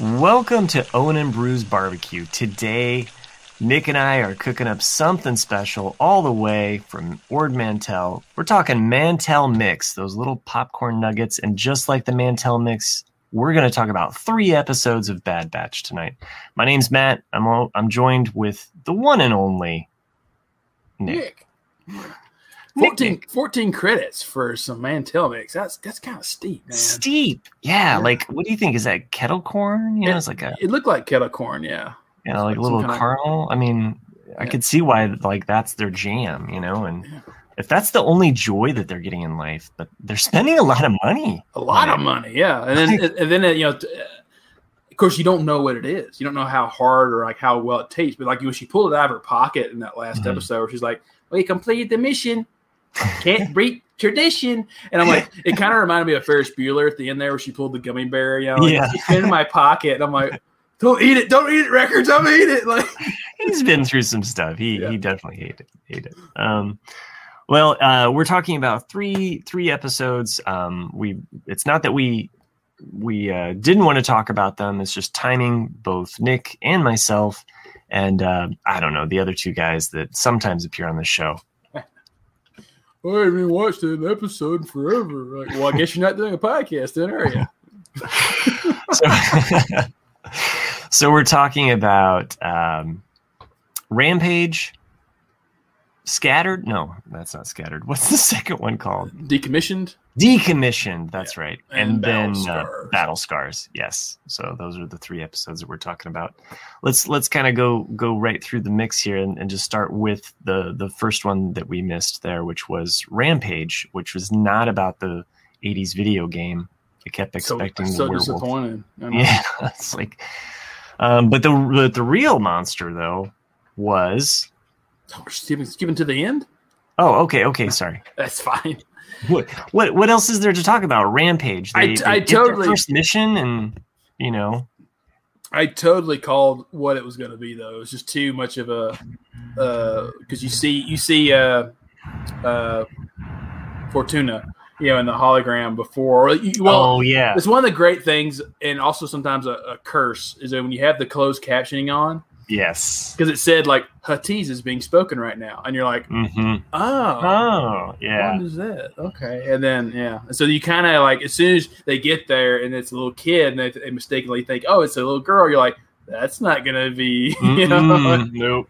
Welcome to Owen and Beru's Barbecue. Today, Nick and I are cooking up something special all the way from Ord Mantell. We're talking Mantell Mix, those little popcorn nuggets. And just like the Mantell Mix, we're going to talk about three episodes of Bad Batch tonight. My name's Matt. I'm, o- I'm joined with the one and only Nick. Nick. Nick, 14, 14 credits for some Mantell mix. That's that's kind of steep, man. Steep. Yeah, Yeah. like, what do you think? Is that kettle corn? You know, it's like a, It looked like kettle corn, yeah. you know, like little caramel. I mean, I could see why, like, that's their jam, you know, and Yeah. if that's the only joy that they're getting in life, but they're spending a lot of money. A lot of money, yeah. And then and then you know, of course, you don't know what it is. You don't know how hard or like how well it tastes. But like when she pulled it out of her pocket in that last Mhm. episode, where she's like, "We completed the mission. Can't break tradition." And I'm like, it kind of reminded me of Ferris Bueller at the end there, where she pulled the gummy bear. You know, like, Yeah. in my pocket, and I'm like. Don't eat it! Don't eat it, records. I'm eat it. Like, He's been through some stuff. He Yeah. he definitely hated it. Hate it. Um, well, uh, we're talking about three three episodes. Um, we it's not that we we uh, didn't want to talk about them. It's just timing. Both Nick and myself, and uh, I don't know the other two guys that sometimes appear on the show. I haven't watched an episode forever. Like, well, I guess you're not doing a podcast, then, are you? so, so we're talking about um, Rampage, Scattered. No, that's not Scattered. What's the second one called? Decommissioned. Decommissioned. That's right. And, And then Battle uh, Scars. Battle Scars. Yes. So those are the three episodes that we're talking about. Let's let's kind of go go right through the mix here and, and just start with the the first one that we missed there, which was Rampage, which was not about the '80s video game. I kept So, expecting the so werewolf. disappointed. Yeah, it's like, um, but the, the the real monster though was Oh, skipping, skipping to the end. oh okay okay sorry That's fine. What what what else is there to talk about Rampage? I- They, I they their totally- first mission and you know I totally called what it was going to be, though. It was just too much of a because you see you see uh, uh, Fortuna, you know, in the hologram before. You, well, oh yeah it's one of the great things, and also sometimes a, a curse is that when you have the closed captioning on, yes because it said like Huttese is being spoken right now, and you're like, mm-hmm. oh, oh yeah What is that? Okay, and then yeah, and so you kind of like as soon as they get there and it's a little kid and they, they mistakenly think, oh, it's a little girl. You're like, that's not gonna be, you know. Nope.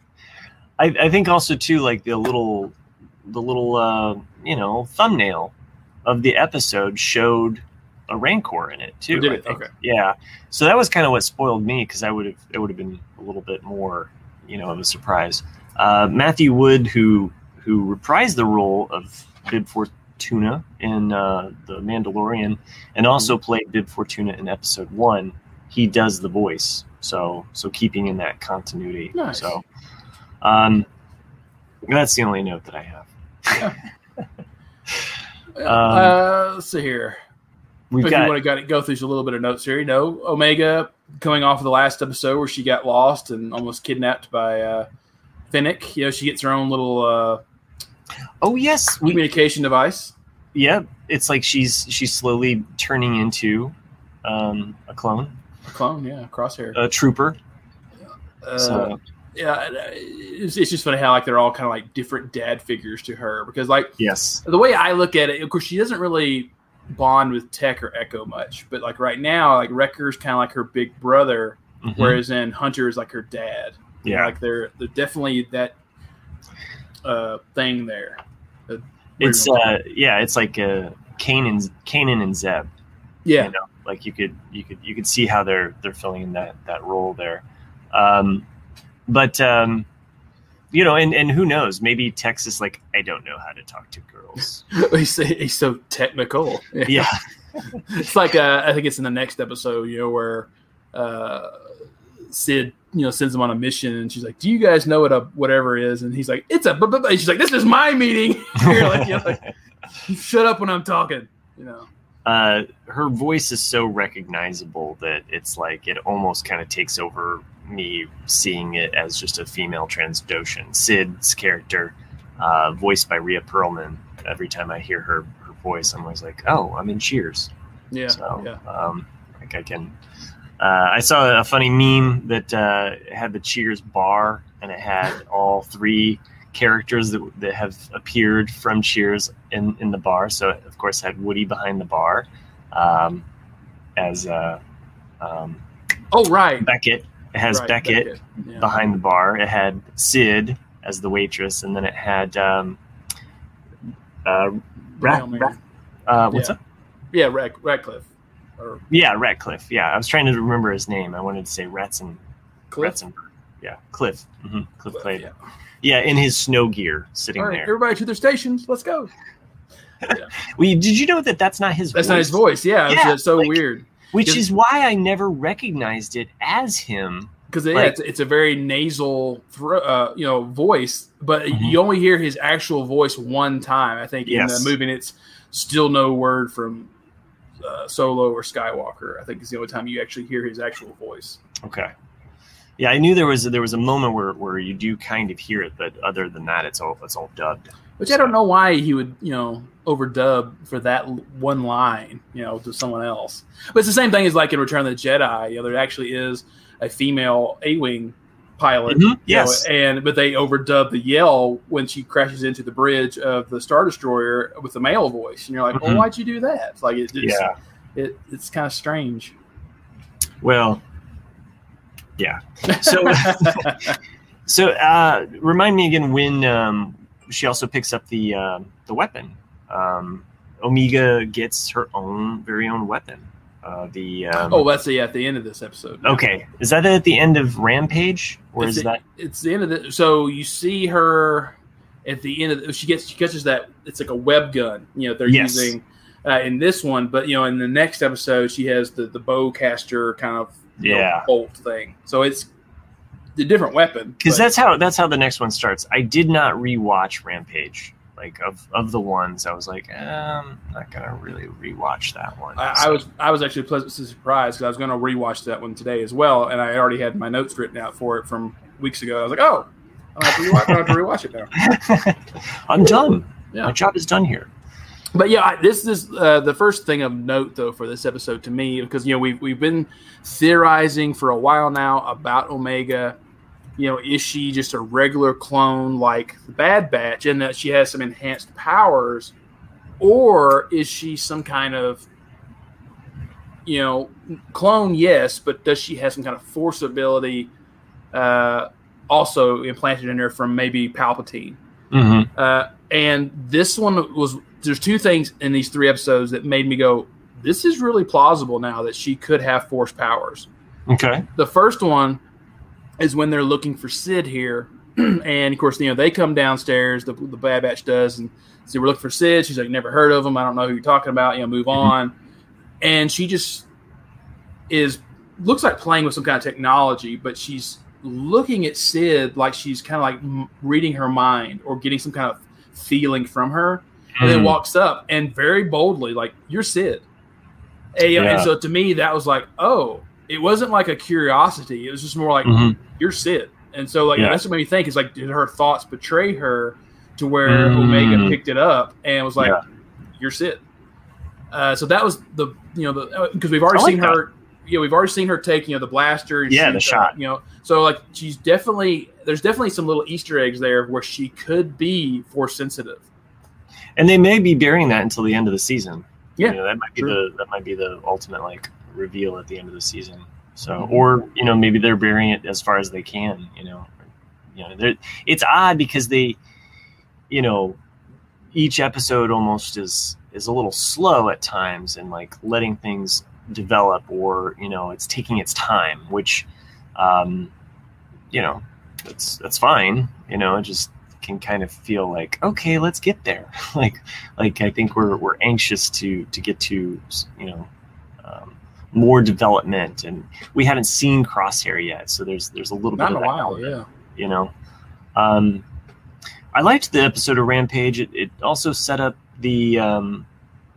I, I think also too like the little the little uh, you know thumbnail of the episode showed a rancor in it too. Oh, it? Okay. Yeah. So that was kind of what spoiled me because I would have it would have been a little bit more you know of a surprise. Uh, Matthew Wood, who who reprised the role of Bib Fortuna in uh, the Mandalorian, and also Mm-hmm. played Bib Fortuna in Episode One, he does the voice. So so keeping in that continuity. Nice. So um, that's the only note that I have. uh, let's see here. We've if got you want to go, go through a little bit of notes here, you know, Omega coming off of the last episode where she got lost and almost kidnapped by uh, Fennec. You know, she gets her own little uh, oh yes, we communication device. Yep, it's like she's she's slowly turning into um, a clone, A clone, yeah, crosshair. a trooper. Uh, so yeah, it's, it's just funny how like they're all kind of like different dad figures to her because like yes, the way I look at it, of course, she doesn't really bond with Tech or Echo much, but like right now, like Wrecker's kind of like her big brother, Mhm. whereas in Hunter is like her dad. yeah, like they're they're definitely that uh thing there. The it's uh, yeah, it's like uh, Kanan, Kanan and Zeb. yeah, you know, like you could you could you could see how they're they're filling in that that role there. Um, but um, you know, and and who knows? Maybe Texas, like I don't know how to talk to girls. he's, he's so technical. yeah, it's like uh, I think it's in the next episode, you know, where uh, Sid, you know, sends him on a mission, and she's like, "Do you guys know what a whatever is?" And he's like, "It's a," bu- bu- bu-" and she's like, "This is my meeting." Like, you're like, "Shut up when I'm talking," you know. uh, her voice is so recognizable that it's like it almost kind of takes over me seeing it as just a female Trandoshan. Sid's character, uh, voiced by Rhea Perlman. Every time I hear her her voice, I'm always like, oh, I'm in Cheers. Yeah, so yeah. um, like I can Uh, I saw a funny meme that uh, had the Cheers bar, and it had all three characters that, that have appeared from Cheers in, in the bar. So, of course, had Woody behind the bar um, as uh, um, Oh right, Beckett. It has Right, Beckett, Yeah. behind the bar. It had Sid as the waitress, and then it had um, uh, Ra- Ra- uh, what's Yeah. up? Yeah, Rack, Radcliffe or Yeah, Ratcliffe. Yeah, I was trying to remember his name. I wanted to say Ratson. Cliff. Ratzenberg. Yeah, Cliff. hmm Cliff Cliff, yeah. Yeah. in his snow gear, sitting All right, there. everybody to their stations. Let's go. Well, did you know that that's not his? That's voice? not his voice. Yeah, it's Yeah, just so like- weird Which is why I never recognized it as him. because yeah, Like- it's, it's a very nasal, thro- uh, you know, voice. But Mhm. you only hear his actual voice one time. I think in the movie, and it's still no word from uh, Solo or Skywalker. I think it's the only time you actually hear his actual voice. Okay. Yeah, I knew there was there was a moment where, where you do kind of hear it, but other than that, it's all it's all dubbed. Which I don't know why he would, you know, overdub for that one line, you know, to someone else. But it's the same thing as like in Return of the Jedi. You know, there actually is a female A-wing pilot. Mhm, you know, yes. and but they overdub the yell when she crashes into the bridge of the Star Destroyer with the male voice, and you're like, well, Mhm. why'd you do that? It's like it, it's, Yeah. it it's kind of strange. Well, yeah. So so uh, remind me again when um, she also picks up the uh, the weapon. Um, Omega gets her own very own weapon. Uh, the um, oh, that's the at the end of this episode. okay. Is that at the end of Rampage, or it's is the, that it's the end of the so you see her at the end of the, she gets she catches that it's like a web gun you know they're Yes. using uh, in this one but you know in the next episode she has the the bowcaster kind of you know, Yeah. bolt thing so it's the different weapon because that's how that's how the next one starts. I did not rewatch Rampage. Like of of the ones, I was like, eh, I'm not gonna really rewatch that one. I, I was I was actually pleasantly surprised because I was going to rewatch that one today as well, and I already had my notes written out for it from weeks ago. I was like, oh, I have to rewatch, I have to rewatch it now. I'm done. Yeah. My job is done here. But yeah, I- this is uh, the first thing of note though for this episode to me because you know we've we've been theorizing for a while now about Omega. You know, is she just a regular clone like the Bad Batch, and that she has some enhanced powers, or is she some kind of you know clone? Yes, but does she have some kind of force ability uh, also implanted in her from maybe Palpatine? Mm-hmm. Uh, and this one was there's two things in these three episodes that made me go, this is really plausible now that she could have force powers. Okay. The first one is when they're looking for Sid here, and of course, you know they come downstairs. The, the Bad Batch does, and so we're looking for Sid. She's like, never heard of him. I don't know who you're talking about. You know, move mm-hmm. on. And she just is looks like playing with some kind of technology, but she's looking at Sid like she's kind of like reading her mind or getting some kind of feeling from her, and then Hmm. walks up and very boldly like, "You're Sid." And, know, and so to me, that was like, oh, it wasn't like a curiosity. It was just more like, Mhm. you're Sid. And so like Yeah. that's what made me think is like did her thoughts betray her to where Mm. Omega picked it up and was like, Yeah. you're Sid. Uh, so that was the you know the because we've already like seen her. Yeah, we've already seen her take you know the blaster. Yeah, the uh, shot. you know, so like she's definitely there's definitely some little Easter eggs there where she could be force sensitive. And they may be burying that until the end of the season. Yeah, You know, that might be true. the that might be the ultimate like reveal at the end of the season. So, Mhm. or you know, maybe they're burying it as far as they can. You know, you know, it's odd because they, you know, each episode almost is is a little slow at times and like letting things develop, or you know, it's taking its time, which, um, you know, that's that's fine. You know, it just can kind of feel like okay, let's get there. like like I think we're we're anxious to to get to you know um, more development, and we haven't seen Crosshair yet, so there's there's a little not bit of a that while. element, Yeah, you know. Um, I liked the episode of Rampage. It, it also set up the. Um,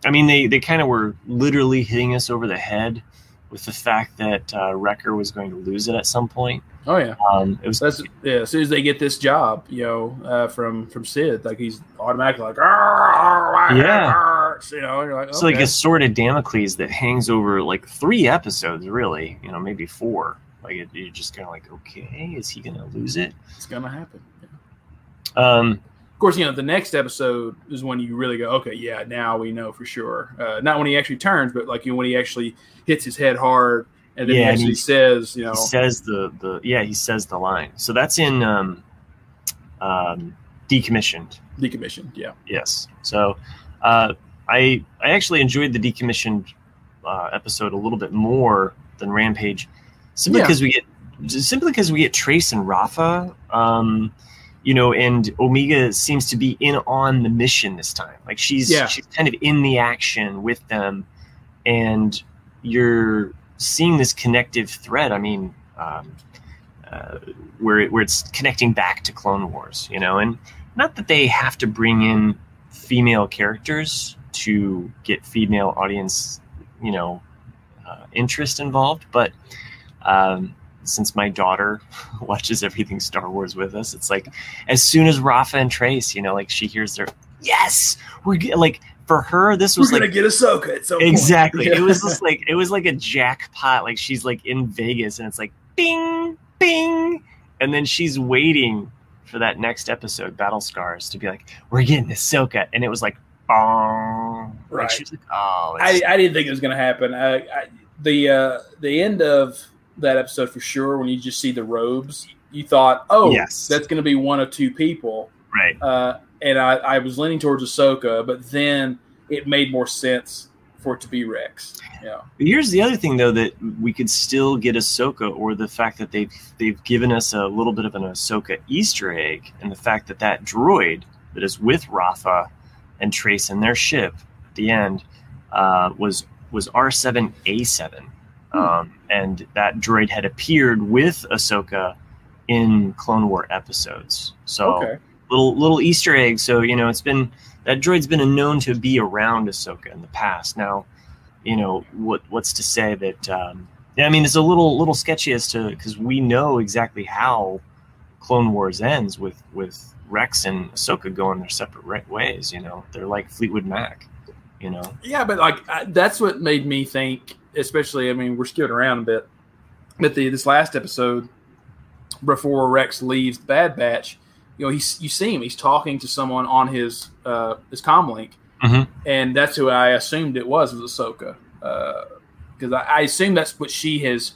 I mean, they they kind of were literally hitting us over the head with the fact that uh, Wrecker was going to lose it at some point. oh yeah. Um, it was That's yeah. As soon as they get this job, you know, uh, from from Sid, like he's automatically like, "Arr, arr, arr, Yeah. arr," You know, you're like, It's like a sword of Damocles that hangs over like three episodes, really. You know, maybe four. Like it, you're just kind of like, okay, is he gonna lose it? it's gonna happen. Yeah. Um, Of course, you know the next episode is when you really go, okay, yeah, now we know for sure. Uh, not when he actually turns, but like you know, when he actually hits his head hard, and then Yeah, he actually he- says, you know, he says the the yeah he says the line. So that's in um, um, decommissioned. decommissioned. Yeah, Yes. So uh, I I actually enjoyed the decommissioned uh, episode a little bit more than Rampage, simply Yeah. because we get simply because we get Trace and Rafa. Um, you know, and Omega seems to be in on the mission this time. Like she's Yeah. she's kind of in the action with them, and you're seeing this connective thread. I mean, um, uh, where it, where it's connecting back to Clone Wars. You know, and not that they have to bring in female characters to get female audience, you know, uh, interest involved, but um, since my daughter watches everything Star Wars with us, it's like as soon as Rafa and Trace, you know, like she hears their yes, we're ge-" like for her this was we're like gonna get Ahsoka at some exactly. It was just like it was like a jackpot. Like she's like in vegas and it's like bing bing and then she's waiting for that next episode battle scars to be like we're getting Ahsoka and it was like bong. Right. like oh I, I didn't think it was to happen. I, I, the uh, the end of that episode for sure, when you just see the robes, you thought, oh, Yes. that's going to be one of two people. right Uh, and I, I was leaning towards Ahsoka, but then it made more sense for it to be Rex. Yeah, here's the other thing, though, that we could still get Ahsoka, or the fact that they've they've given us a little bit of an Ahsoka Easter egg, and the fact that that droid that is with Rafa and Trace in their ship at the end uh, was was R seven A seven, um, and that droid had appeared with Ahsoka in Clone War episodes. So okay. little little Easter egg. So you know, it's been that droid's been known to be around Ahsoka in the past. Now, you know what what's to say that? Um, yeah, I mean, it's a little little sketchy as to because we know exactly how Clone Wars ends with with Rex and Ahsoka going their separate ways. You know, they're like Fleetwood Mac. You know, Yeah, but like I, that's what made me think. Especially, I mean, we're skipping around a bit. But the this last episode, before Rex leaves the Bad Batch, you know, he's you see him. He's talking to someone on his uh, his comm link, Mhm. and that's who I assumed it was was Ahsoka, because I, I assume that's what she has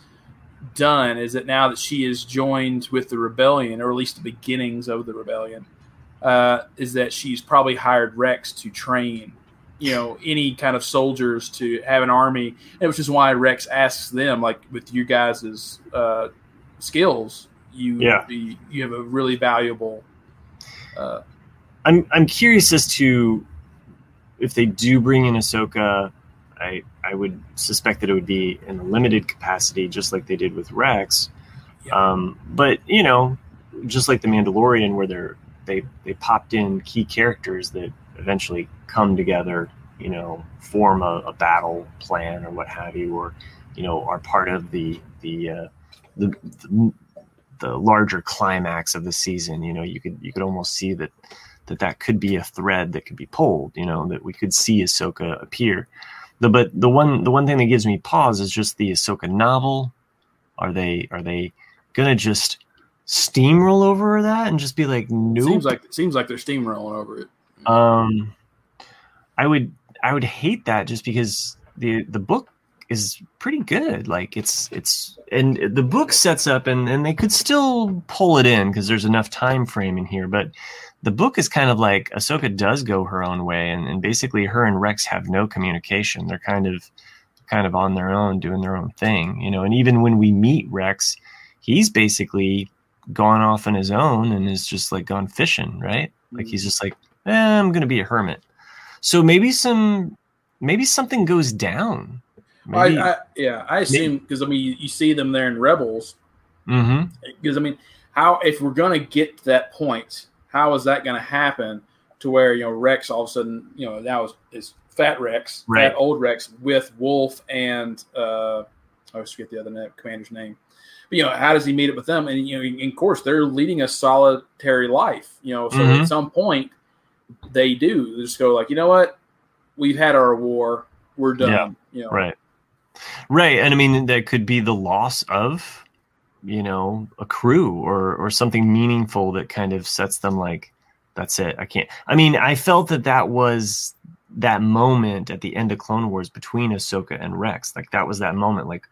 done. Is that now that she is joined with the rebellion, or at least the beginnings of the rebellion, uh, is that she's probably hired Rex to train you know any kind of soldiers to have an army and which is why rex asks them like with you guys' uh, skills you Yeah. you, you have a really valuable uh, I'm I'm curious as to if they do bring in Ahsoka. I I would suspect that it would be in a limited capacity, just like they did with Rex. Yeah. Um, but you know, just like the Mandalorian, where they're they they popped in key characters that eventually come together, you know, form a, a battle plan or what have you, or you know, are part of the the uh, the, the the larger climax of the season. You know, you could you could almost see that that that could be a thread that could be pulled. You know, that we could see Ahsoka appear. The but the one the one thing that gives me pause is just the Ahsoka novel. Are they are they gonna just steamroll over that and just be like, nope? seems like seems like they're steamrolling over it Um, I would I would hate that just because the the book is pretty good. Like it's it's and the book sets up and and they could still pull it in because there's enough time frame in here, but the book is kind of like Ahsoka does go her own way and, and basically her and Rex have no communication. They're kind of kind of on their own doing their own thing, you know. And even when we meet Rex, he's basically gone off on his own and is just like gone fishing, right? Like he's just like, eh, I'm gonna be a hermit. So maybe some, maybe something goes down. Maybe, I, I, yeah i assume because i mean you, see them there in rebels because i mean how if we're going to get to that point how is that going to happen to where you know rex all of a sudden you know now is, is fat rex Right. fat old rex with Wolffe and uh i always forget the other name, commander's name but you know how does he meet up with them and you know and of course they're leading a solitary life you know so Mhm. at some point they do they just go like you know what we've had our war. We're done. Yeah, you know? Right. Right. And I mean, that could be the loss of, you know, a crew or, or something meaningful that kind of sets them like, that's it. I can't. I mean, I felt that that was that moment at the end of Clone Wars between Ahsoka and Rex. Like, that was that moment. Like,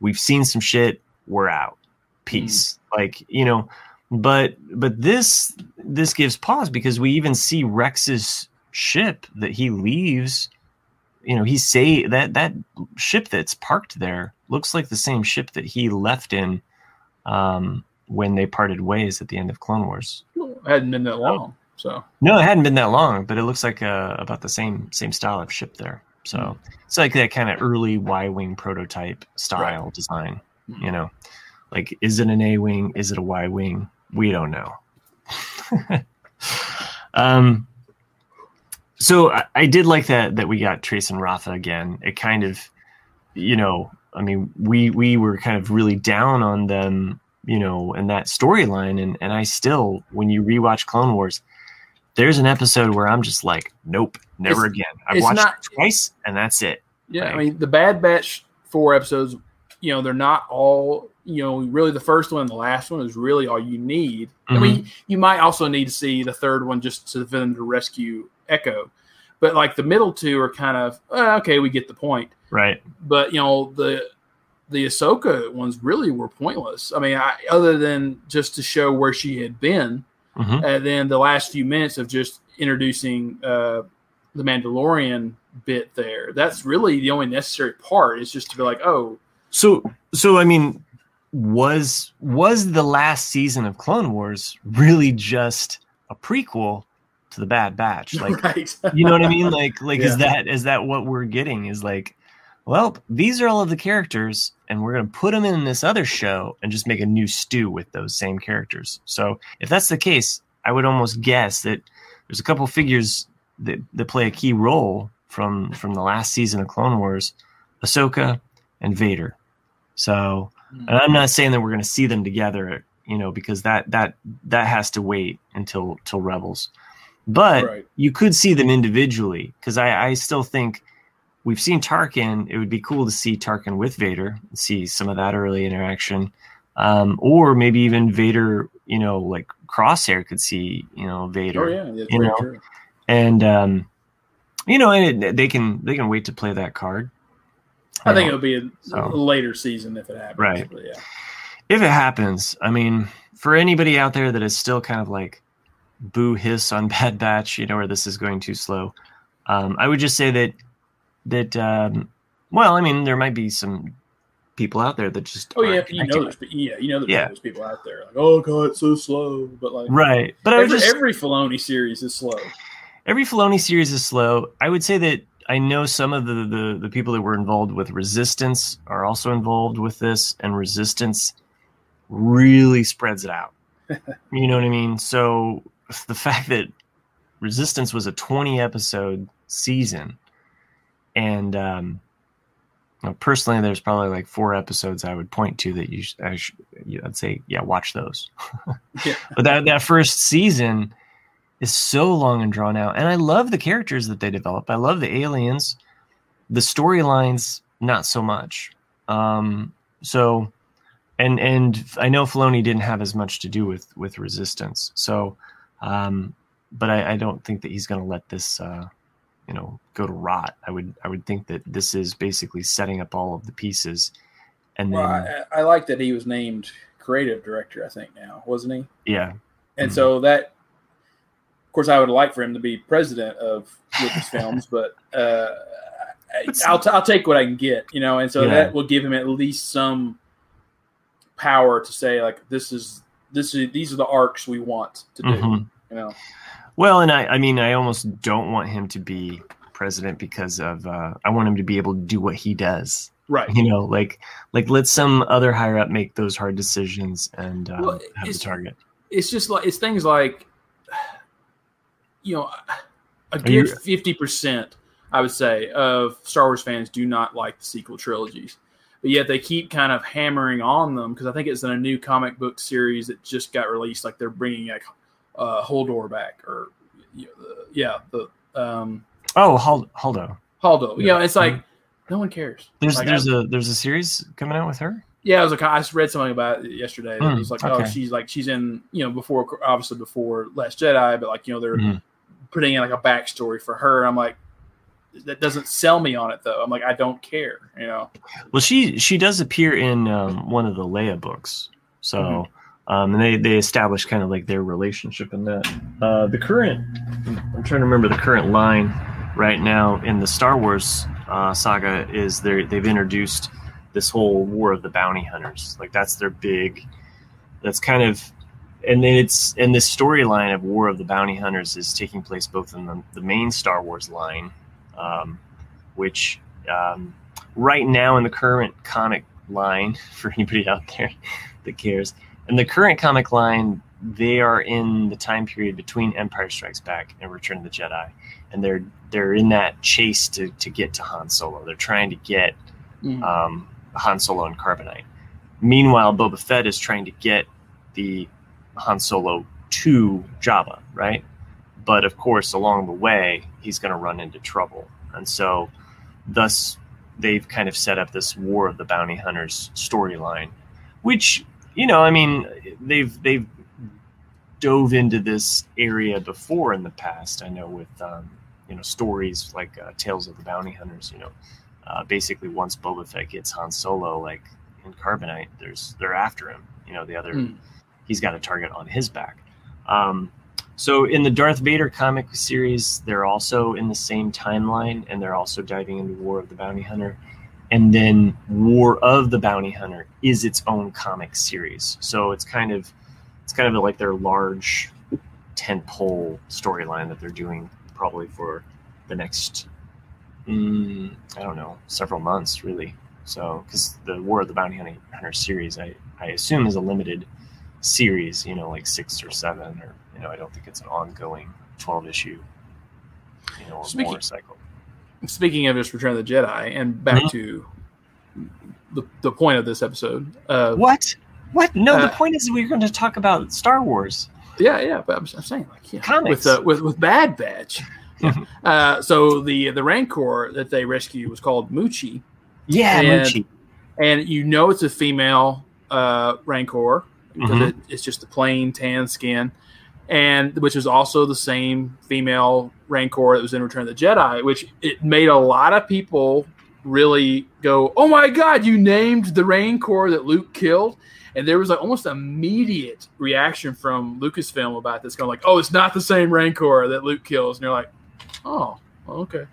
we've seen some shit. We're out. Peace. Mm. Like, you know, but but this this gives pause because we even see Rex's ship that he leaves you know he say that that ship that's parked there looks like the same ship that he left in um, when they parted ways at the end of Clone Wars. It hadn't been that long, so no, it hadn't been that long, but it looks like uh, about the same same style of ship there. So mm-hmm. it's like that kind of early Y wing prototype style right. design. Mm-hmm. You know, like is it an A wing? Is it a Y wing? We don't know. um, so I, I, did like that that we got Trace and Rafa again. It kind of, you know, I mean, we we were kind of really down on them, you know, in that storyline, and and I still, when you rewatch Clone Wars, there's an episode where I'm just like, nope, never it's, again. I've watched not, it twice, and that's it. Yeah, like, I mean, the Bad Batch four episodes, you know, they're not all you know, really the first one and the last one is really all you need. Mm-hmm. I mean, mm-hmm. you might also need to see the third one just to, them to rescue Echo. But like the middle two are kind of uh, okay, we get the point, right? But you know the the Ahsoka ones really were pointless. I mean, I, other than just to show where she had been, mm-hmm. and then the last few minutes of just introducing uh, the Mandalorian bit there. That's really the only necessary part. Is just to be like, oh, so so. I mean, was was the last season of Clone Wars really just a prequel to the Bad Batch? Like, right. you know what I mean? Like, like yeah. is that is that what we're getting? Is like, well, these are all of the characters, and we're gonna put them in this other show and just make a new stew with those same characters. So, if that's the case, I would almost guess that there's a couple figures that that play a key role from from the last season of Clone Wars, Ahsoka and Vader. So and I'm not saying that we're going to see them together, you know, because that that that has to wait until till Rebels. But right. you could see them individually because I, I still think we've seen Tarkin. It would be cool to see Tarkin with Vader, see some of that early interaction, um, or maybe even Vader. You know, like Crosshair could see you know Vader. Oh yeah, you know, true. and um, you know, and it, they can they can wait to play that card. I think it'll be a, so, later season if it happens. Right. Yeah. If it happens, I mean, for anybody out there that is still kind of like boo hiss on Bad Batch, you know, where this is going too slow, um, I would just say that that um, well, I mean, there might be some people out there that just oh yeah, you know, there's, yeah, you know, there's, yeah. people out there like, oh god, it's so slow, but like right, but every, just, every Filoni series is slow. Every Filoni series is slow. I would say that I know some of the, the, the people that were involved with Resistance are also involved with this, and Resistance really spreads it out. you know what I mean? So the fact that Resistance was a 20 episode season, and um, you know, personally, there's probably like four episodes I would point to that you, I should, I'd say, yeah, watch those. yeah. But that that first season is so long and drawn out. And I love the characters that they develop. I love the aliens. The storylines, not so much. Um, so, and and I know Filoni didn't have as much to do with with Resistance. So, um, but I, I don't think that he's going to let this, uh, you know, go to rot. I would I would think that this is basically setting up all of the pieces. And then, I, I like that he was named creative director. I think now wasn't he? Yeah. And mm-hmm. so that course, I would like for him to be president of Lucasfilms, but uh, I'll, t- I'll take what I can get, you know, and so yeah. that will give him at least some power to say like this is this is these are the arcs we want to do, mm-hmm. you know. Well, and I I mean I almost don't want him to be president because of uh, I want him to be able to do what he does. Right. You know, like like let some other higher up make those hard decisions and uh, well, have the target. It's just like it's things like you know, a good fifty percent, I would say, of Star Wars fans do not like the sequel trilogies, but yet they keep kind of hammering on them because I think it's in a new comic book series that just got released. Like they're bringing like uh, Hodor back, or you know, the, yeah, the um, Oh, Hal- Holdo. Holdo. You know, it's like no one cares. There's Like, there's I- a there's a series coming out with her. Yeah, I was like, I read something about it yesterday. That Hmm, it was like, oh, she's like, she's in, you know, before, obviously before Last Jedi, but like, you know, they're Mhm. Putting in like a backstory for her. I'm like, that doesn't sell me on it though. I'm like, I don't care, you know. Well, she she does appear in um, one of the Leia books, so Mm-hmm. um, and they they establish kind of like their relationship in that. Uh, the current, I'm trying to remember the current line right now in the Star Wars uh, saga is they they've introduced this whole War of the Bounty Hunters, like that's their big. That's kind of. And then it's and this storyline of War of the Bounty Hunters is taking place both in the, the main Star Wars line, um, which um, right now in the current comic line for anybody out there that cares in the current comic line they are in the time period between empire strikes back and return of the jedi. And they're they're in that chase to, to get to han solo. They're trying to get um, han solo and carbonite. Meanwhile boba fett is trying to get the han solo to jabba right? But of course along the way he's going to run into trouble. And so thus they've kind of set up this war of the bounty hunters storyline which you know i mean they've they've dove into this area before in the past i know with um, you know stories like uh, tales of the bounty hunters you know. Uh, basically once boba fett gets han solo like in carbonite there's they're after him you know the other Hmm. He's got a target on his back um, so in the Darth Vader comic series, they're also in the same timeline, and they're also diving into War of the Bounty Hunter. And then War of the Bounty Hunter is its own comic series. So it's kind of it's kind of like their large tentpole storyline that they're doing probably for the next mm, I don't know several months really. So because the War of the Bounty Hunter Hunter series, I I assume is a limited series, you know, like six or seven, or you know, I don't think it's an ongoing twelve issue, you know, or Speaking- more cycle. Speaking of just Return of the Jedi, and back Mhm. to the, the point of this episode. Uh, What? What? No, the Uh, point is we're going to talk about Star Wars. Yeah, yeah, but I'm, I'm saying like yeah, Comics. with uh, with with Bad Batch. Yeah. uh, so the the Rancor that they rescue was called Muchi, Yeah, And- Muchi. and you know it's a female uh, Rancor because Mhm. it, it's just a plain tan skin, and which is also the same female Rancor that was in Return of the Jedi, which it made a lot of people really go, "Oh my God, you named the Rancor that Luke killed." And there was like almost immediate reaction from Lucasfilm about this, going like, "Oh, it's not the same Rancor that Luke kills," and you're like, "Oh, okay,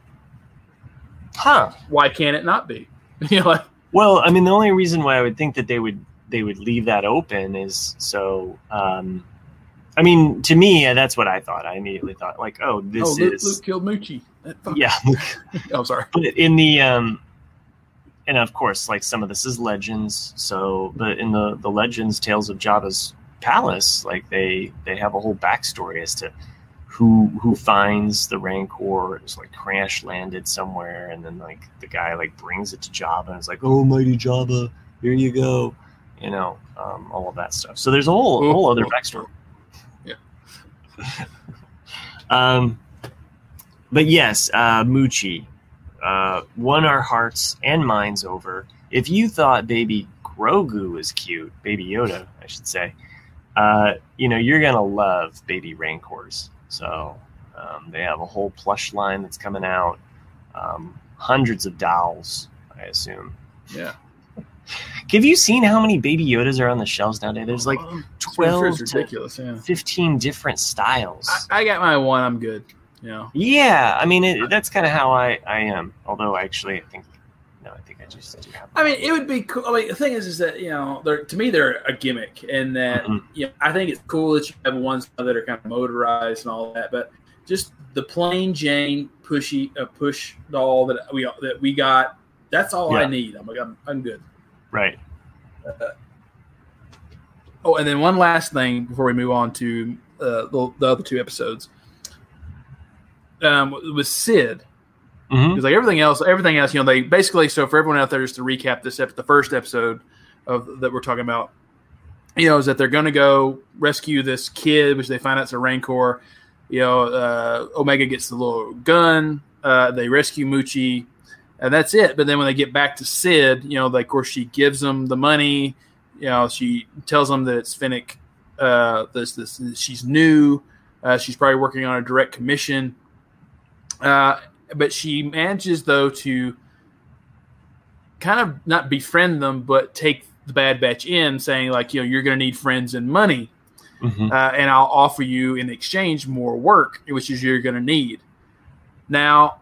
Huh. why can't it not be?" you know, like, Well, I mean, the only reason why I would think that they would they would leave that open is so. Um, I mean, to me, that's what I thought. I immediately thought, like, oh, this "Oh, Luke, is Luke killed Muchi." That fuck- yeah. Oh, sorry. but in the um and of course like some of this is legends so but in the the legends tales of jabba's palace like they they have a whole backstory as to who who finds the rancor it's like crash landed somewhere and then like the guy like brings it to jabba and it's like oh mighty jabba here you go you know um, all of that stuff so there's a whole a whole other backstory Yeah. um but yes uh muchi uh, won our hearts and minds over. If you thought Baby Grogu was cute, Baby Yoda, I should say, uh, you know you're gonna love Baby Rancors. So um, they have a whole plush line that's coming out, um, hundreds of dolls, I assume. Yeah. Have you seen how many Baby Yodas are on the shelves nowadays? There's like Um, it's 12 to ridiculous. Yeah. 15 different styles. I, I got my one. I'm good. You know. yeah, I mean it, that's kind of how I, I am. Although actually, I think no, I think I just do have. I mean, it would be cool. I mean, the thing is, is that you know, they're to me they're a gimmick, and that Mhm. you know, I think it's cool that you have ones that are kind of motorized and all that, but just the plain Jane pushy uh, push doll that we that we got. That's all I need. I'm like, I'm, I'm good. Right. Oh, and then one last thing before we move on to uh, the, the other two episodes. Um, with Sid, because like everything else, everything else, you know, they basically. So for everyone out there, just to recap this, ep- the first episode of that we're talking about, you know, is that they're going to go rescue this kid, which they find out's a Rancor. You know, uh, Omega gets the little gun Uh, they rescue Muchi, and that's it. But then when they get back to Sid, you know, like, of course, she gives them the money. You know, she tells them that it's Fennec. Uh, this, this, she's new. Uh, she's probably working on a direct commission. Uh, but she manages though to kind of not befriend them, but take the Bad Batch in, saying like, you know, you're going to need friends and money, Mhm. uh, and I'll offer you in exchange more work, which is you're going to need. Now,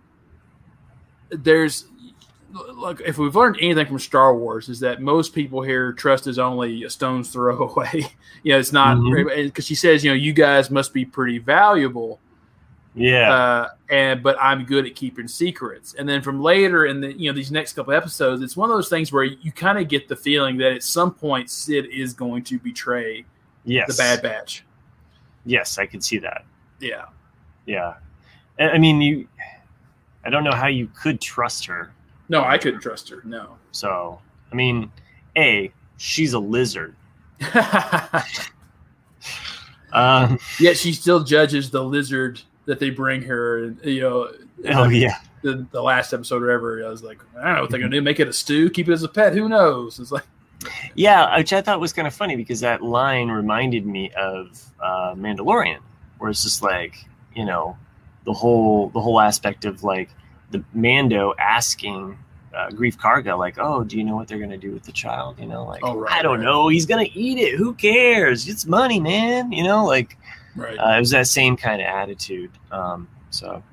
there's look if we've learned anything from Star Wars is that most people here trust is only a stone's throw away. you know, it's not because she says, you know, you guys must be pretty valuable Yeah. uh, and but I'm good at keeping secrets. And then from later in the you know these next couple episodes, it's one of those things where you kind of get the feeling that at some point Sid is going to betray yes. the Bad Batch. Yes, I can see that. Yeah, Yeah. I I mean, you. I don't know how you could trust her. No, I couldn't trust her. No. So, I mean, a she's a lizard. Um, Yet she still judges the lizard that they bring her. And, you know, oh yeah, the, the last episode or ever, I was like, I don't know what they're gonna do. Make it a stew, keep it as a pet. Who knows? It's like, yeah, which I thought was kind of funny because that line reminded me of uh, Mandalorian, where it's just like you know the whole the whole aspect of like the Mando asking uh, Greef Karga like, oh, do you know what they're gonna do with the child? You know, like Oh, right, I don't right. know. He's gonna eat it. Who cares? It's money, man. You know, like right. uh, it was that same kind of attitude. Um, so,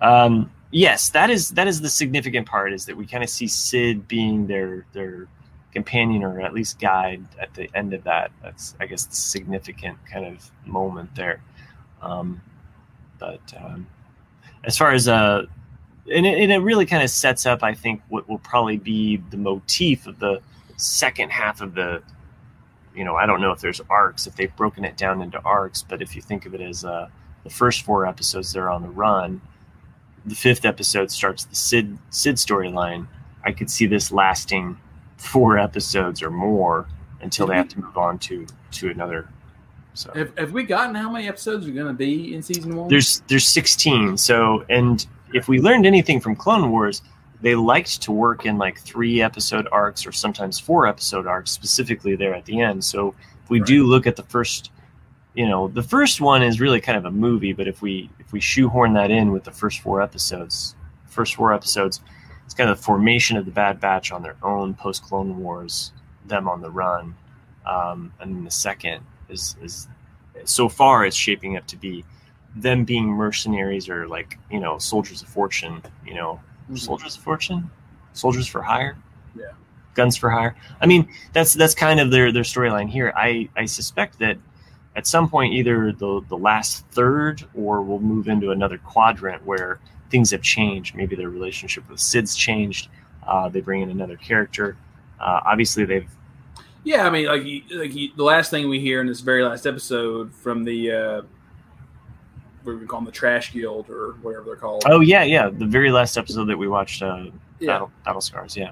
um, yes, that is that is the significant part is that we kind of see Sid being their their companion or at least guide at the end of that. That's I guess the significant kind of moment there. Um, but um, as far as uh, and it, and it really kind of sets up, I think, what will probably be the motif of the second half of the you know, I don't know if there's arcs, if they've broken it down into arcs, but if you think of it as uh, the first four episodes, they're on the run. The fifth episode starts the Sid Sid storyline. I could see this lasting four episodes or more until they have to move on to to another. So have, have we gotten how many episodes are going to be in season one? there's there's 16. So and if we learned anything from Clone Wars, they liked to work in like three episode arcs or sometimes four episode arcs, specifically there at the end. So if we do look at the first, you know, the first one is really kind of a movie, but if we if we shoehorn that in with the first four episodes, first four episodes, it's kind of the formation of the Bad Batch on their own post Clone Wars, them on the run, um, and then the second is is so far it's shaping up to be them being mercenaries or like you know soldiers of fortune you know. Mhm. soldiers of fortune? Soldiers for hire? Yeah. guns for hire? I mean that's that's kind of their their storyline here. I i suspect that at some point either the the last third or we'll move into another quadrant where things have changed. Maybe their relationship with sid's changed. Uh, they bring in another character. Uh, obviously they've Yeah, I mean, like, you, like you, the last thing we hear in this very last episode from the uh, we call them, the Trash Guild or whatever they're called. oh yeah yeah the very last episode that we watched uh, yeah, battle, battle scars yeah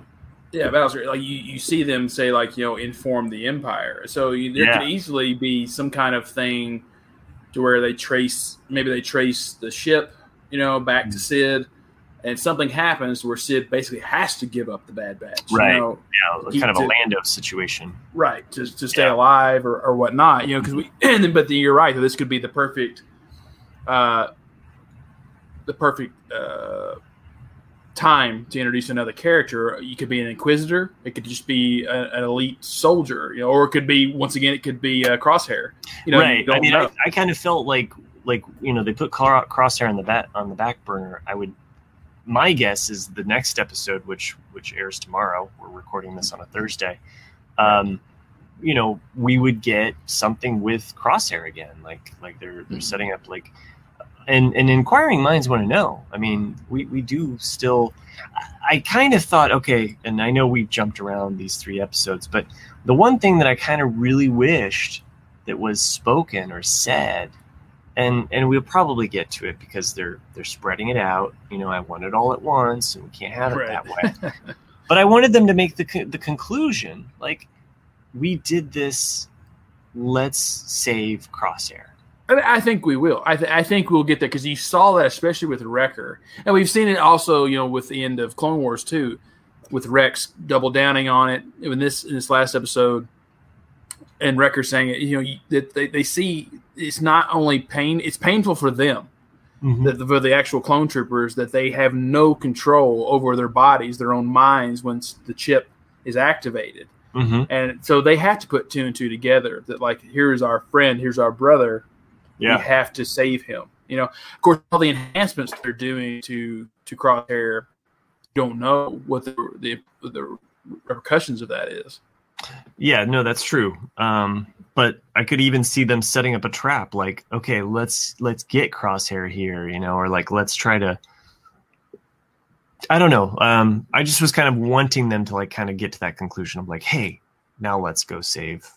yeah, Bowser. Like you, you see them say like you know inform the Empire. So you, there Yeah. could easily be some kind of thing to where they trace maybe they trace the ship, you know, back Mm. to Sid. And something happens where Sid basically has to give up the Bad Batch, Right. You know, yeah kind of a lando situation right to, to stay Yeah. alive or, or whatnot you know because we and then, but then you're right this could be the perfect uh the perfect uh time to introduce another character you could be an inquisitor it could just be a, an elite soldier you know or it could be once again it could be uh, crosshair you know right. don't I mean, know. I, I kind of felt like like you know they put Cro- Crosshair on the back on the back burner. I would. My guess is the next episode, which which airs tomorrow. We're recording this on a Thursday. Um, you know, we would get something with Crosshair again. Like like they're they're Mhm. setting up like. And, and inquiring minds want to know. I mean, we, we do still. I- kind of thought, okay, and I know we've jumped around these three episodes, but the one thing that I kind of really wished that was spoken or said and and we'll probably get to it because they're they're spreading it out you know i want it all at once and we can't have it Right. that way but i wanted them to make the the conclusion like we did this let's save crosshair I think we will. I, th- I think we'll get there because you saw that, especially with Wrecker, and we've seen it also, you know, with the end of Clone Wars too, with Rex double downing on it in this in this last episode, and Wrecker saying it. You know, that they, they see it's not only pain; it's painful for them, mm-hmm. that for the actual clone troopers that they have no control over their bodies, their own minds once the chip is activated. Mm-hmm. And so they have to put two and two together that like here's our friend, here's our brother, yeah. we have to save him. You know, of course, all the enhancements they're doing to to Crosshair, don't know what the the, the repercussions of that is. Yeah, no, that's true. Um, but I could even see them setting up a trap, like, okay, let's let's get Crosshair here, you know, or like let's try to. I don't know. Um, I just was kind of wanting them to like kind of get to that conclusion of like, hey, now let's go save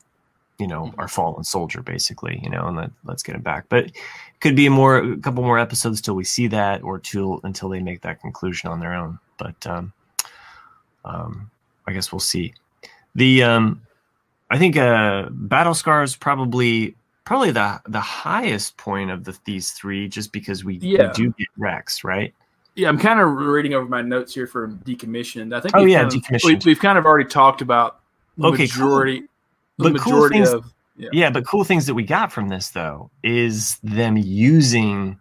you know mm-hmm. our fallen soldier basically you know and let, let's get him back but it could be a more a couple more episodes till we see that or till until they make that conclusion on their own but um, um i guess we'll see the um i think uh battle scars probably probably the the highest point of the these three just because we, yeah. we do get rex right yeah, I'm kind of reading over my notes here for decommissioned. I think. Oh yeah, decommissioned. We, have kind of already talked about the okay, majority. Cool but cool things, of, yeah. yeah, but cool things that we got from this though is them using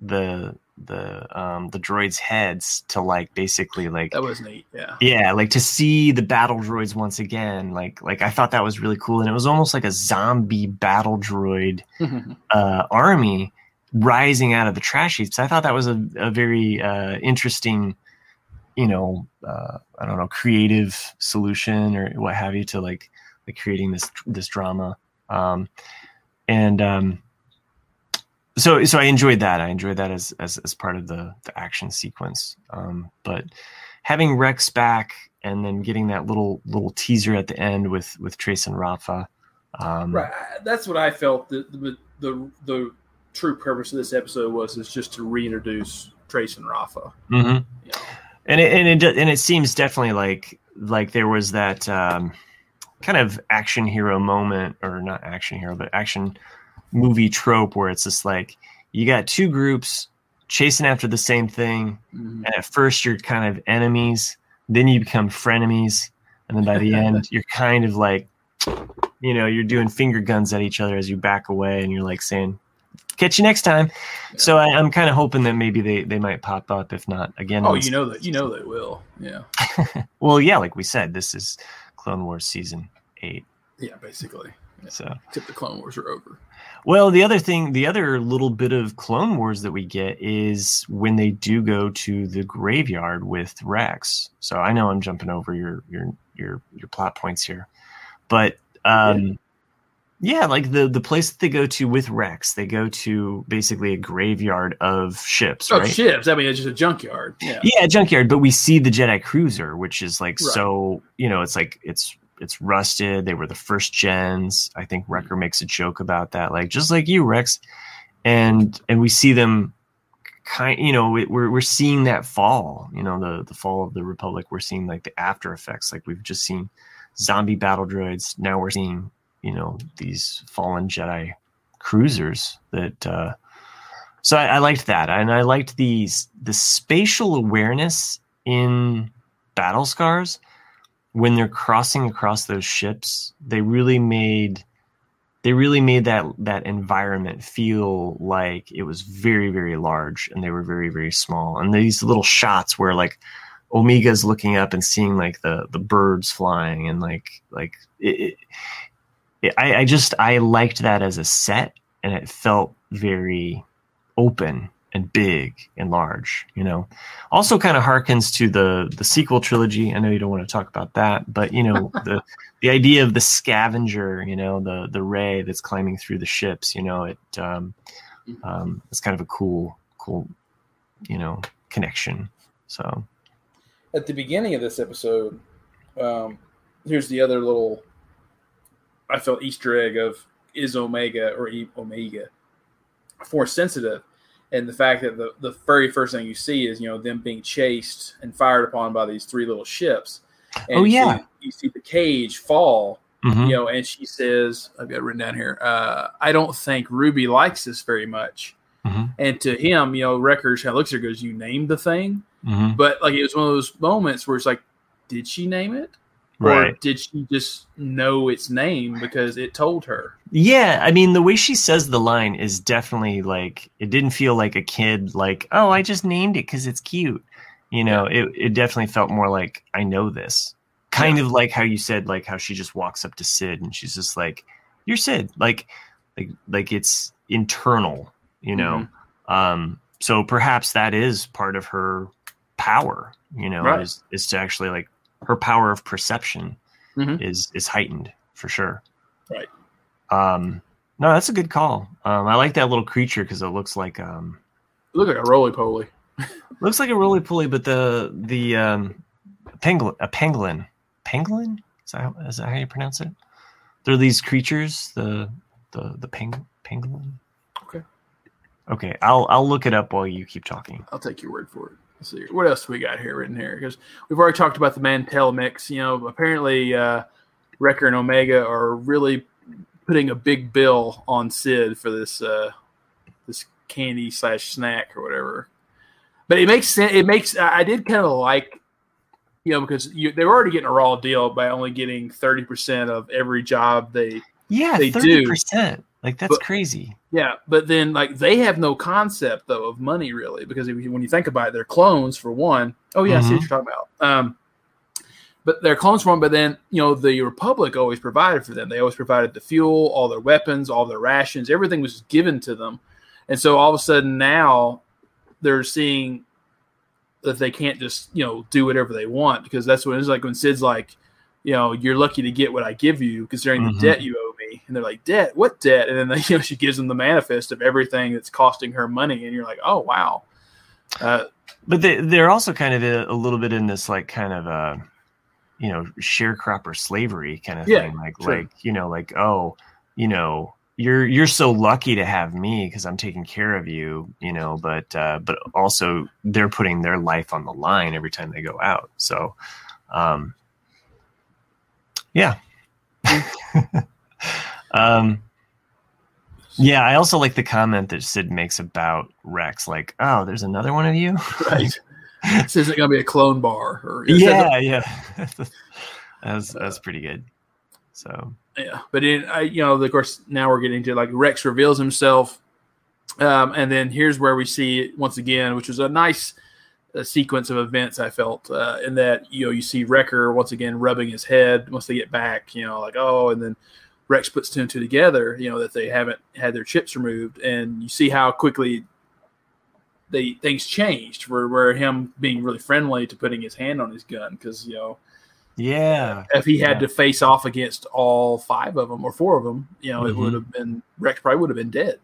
the the um the droids heads to like basically like that was neat yeah yeah like to see the battle droids once again like like i thought that was really cool and it was almost like a zombie battle droid uh army rising out of the trash heaps i thought that was a, a very uh interesting you know uh i don't know creative solution or what have you to like like creating this this drama um, and um, so so I enjoyed that. I enjoyed that as as, as part of the the action sequence. Um, but having Rex back and then getting that little little teaser at the end with with Trace and Rafa. Um, right, that's what I felt. The, the the the true purpose of this episode was is just to reintroduce Trace and Rafa. Mm-hmm. Know? And it, and it and it seems definitely like like there was that um, kind of action hero moment, or not action hero, but action movie trope where it's just like you got two groups chasing after the same thing, mm-hmm. and at first you're kind of enemies, then you become frenemies, and then by the end you're kind of like, you know, you're doing finger guns at each other as you back away, and you're like saying, catch you next time. Yeah. So I, am kind of hoping that maybe they, they might pop up. If not, again. Oh, you know that you know they will. Yeah. well, yeah, like we said, this is Clone Wars season eight. Yeah, basically. Yeah. So except the Clone Wars are over. Well, the other thing, the other little bit of Clone Wars that we get is when they do go to the graveyard with Rex. So I know I'm jumping over your your your your plot points here, but um, yeah. like the the place that they go to with Rex, they go to basically a graveyard of ships. Oh, right? ships. I mean, it's just a junkyard. Yeah, yeah, junkyard. But we see the Jedi cruiser, which is like right. so. You know, it's like it's it's rusted. They were the first gens. I think mm-hmm. Wrecker makes a joke about that, like just like you, Rex. And and we see them kind you know we're we're seeing that fall you know the the fall of the republic we're seeing like the after effects like we've just seen zombie battle droids now we're seeing you know these fallen jedi cruisers that uh so I, I liked that and i liked these the spatial awareness in battle scars when they're crossing across those ships, they really made they really made that that environment feel like it was very very large and they were very very small. And these little shots where like Omega's looking up and seeing like the the birds flying and like like it, I, I just I liked that as a set and it felt very open and big and large, you know. Also kind of harkens to the the sequel trilogy. I know you don't want to talk about that, but you know, the the idea of the scavenger, you know, the the Rey that's climbing through the ships, you know, it um, mm-hmm. um it's kind of a cool cool, you know, connection. So at the beginning of this episode, um here's the other little I felt Easter egg of is Omega or Omega force sensitive and the fact that the, the very first thing you see is you know them being chased and fired upon by these three little ships. And oh you yeah, see, you see the cage fall, Mhm. you know, and she says, I've got it written down here, uh, I don't think Ruby likes this very much. Mhm. And to him, you know, Wrecker kind of looks at her goes, You named the thing? Mhm. But like it was one of those moments where it's like, Did she name it? Or did she just know its name because it told her? Yeah, I mean the way she says the line is definitely like it didn't feel like a kid like, "Oh, I just named it cuz it's cute." You know, it it definitely felt more like I know this. Kind of like how you said like how she just walks up to Sid and she's just like, "You're Sid." Like like like it's internal, you know. Um so perhaps that is part of her power, you know, Right. is is to actually like her power of perception Mhm. is is heightened for sure. Right. Um, no, that's a good call. Um, I like that little creature because it looks like um, Look like a roly poly. looks like a roly poly, but the the um, pangolin, a penguin penguin is that, how- is that how you pronounce it? They're these creatures, the the the pang, pangolin. Okay. Okay, I'll I'll look it up while you keep talking. I'll take your word for it. Let's see. What else we got here written here? Because we've already talked about the Mantell mix. You know, apparently uh, Wrecker and Omega are really putting a big bill on Sid for this uh, this candy slash snack or whatever. But it makes sense. It makes I did kind of like, you know, because you, they were already getting a raw deal by only getting thirty percent of every job they Yeah, They do. Like that's But- crazy. Yeah, but then like they have no concept though of money really because if when you think about it, they're clones for one. Oh yeah, I see what you're talking about. Um, but they're clones for one. But then you know the Republic always provided for them. They always provided the fuel, all their weapons, all their rations. Everything was given to them, and so all of a sudden now they're seeing that they can't just you know do whatever they want because that's what it's like when Sid's like, you know, you're lucky to get what I give you considering Mhm. the debt you owe me. And they're like, debt? What debt? And then they, you know, she gives them the manifest of everything that's costing her money, and you're like, oh wow. Uh, But they, they're also kind of a, a little bit in this like kind of uh you know sharecropper slavery kind of Yeah, thing like sure. like you know like oh you know you're you're so lucky to have me because I'm taking care of you you know but uh but also they're putting their life on the line every time they go out so um yeah um yeah I also like the comment that Sid makes about Rex like oh there's another one of you right. this isn't going to be a clone bar. Or, yeah, yeah. that's that's pretty good. So Yeah, but in I, you know, of course, now we're getting to like Rex reveals himself, um, and then here's where we see it once again, which was a nice uh, sequence of events. I felt uh, in that you know you see Wrecker once again rubbing his head once they get back, you know, like oh, and then Rex puts two and two together, you know, that they haven't had their chips removed, and you see how quickly they things changed for where him being really friendly to putting his hand on his gun because you know yeah, if he had Yeah. to face off against all five of them or four of them, you know, it Mhm. would have been Rex probably would have been dead.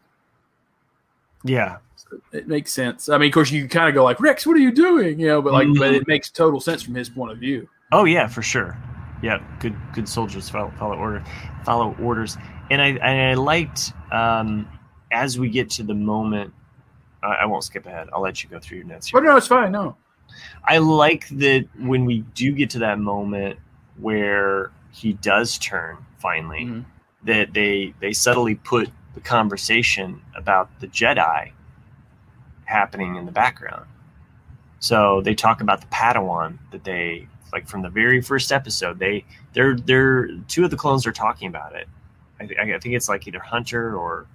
yeah, So it makes sense. I mean, of course, you kind of go like, Rex, what are you doing? You know, but like, but Mhm. it makes total sense from his point of view. oh yeah, for sure. Yeah, good good soldiers follow, follow order, follow orders, and I and I liked um, as we get to the moment. I, I won't skip ahead. I'll let you go through your notes. Here. no, it's fine. No, I like that when we do get to that moment where he does turn finally. Mhm. that they they subtly put the conversation about the Jedi happening in the background. So they talk about the Padawan that they like from the very first episode. They they're they're two of the clones are talking about it. I, thi- I think it's like either Hunter or,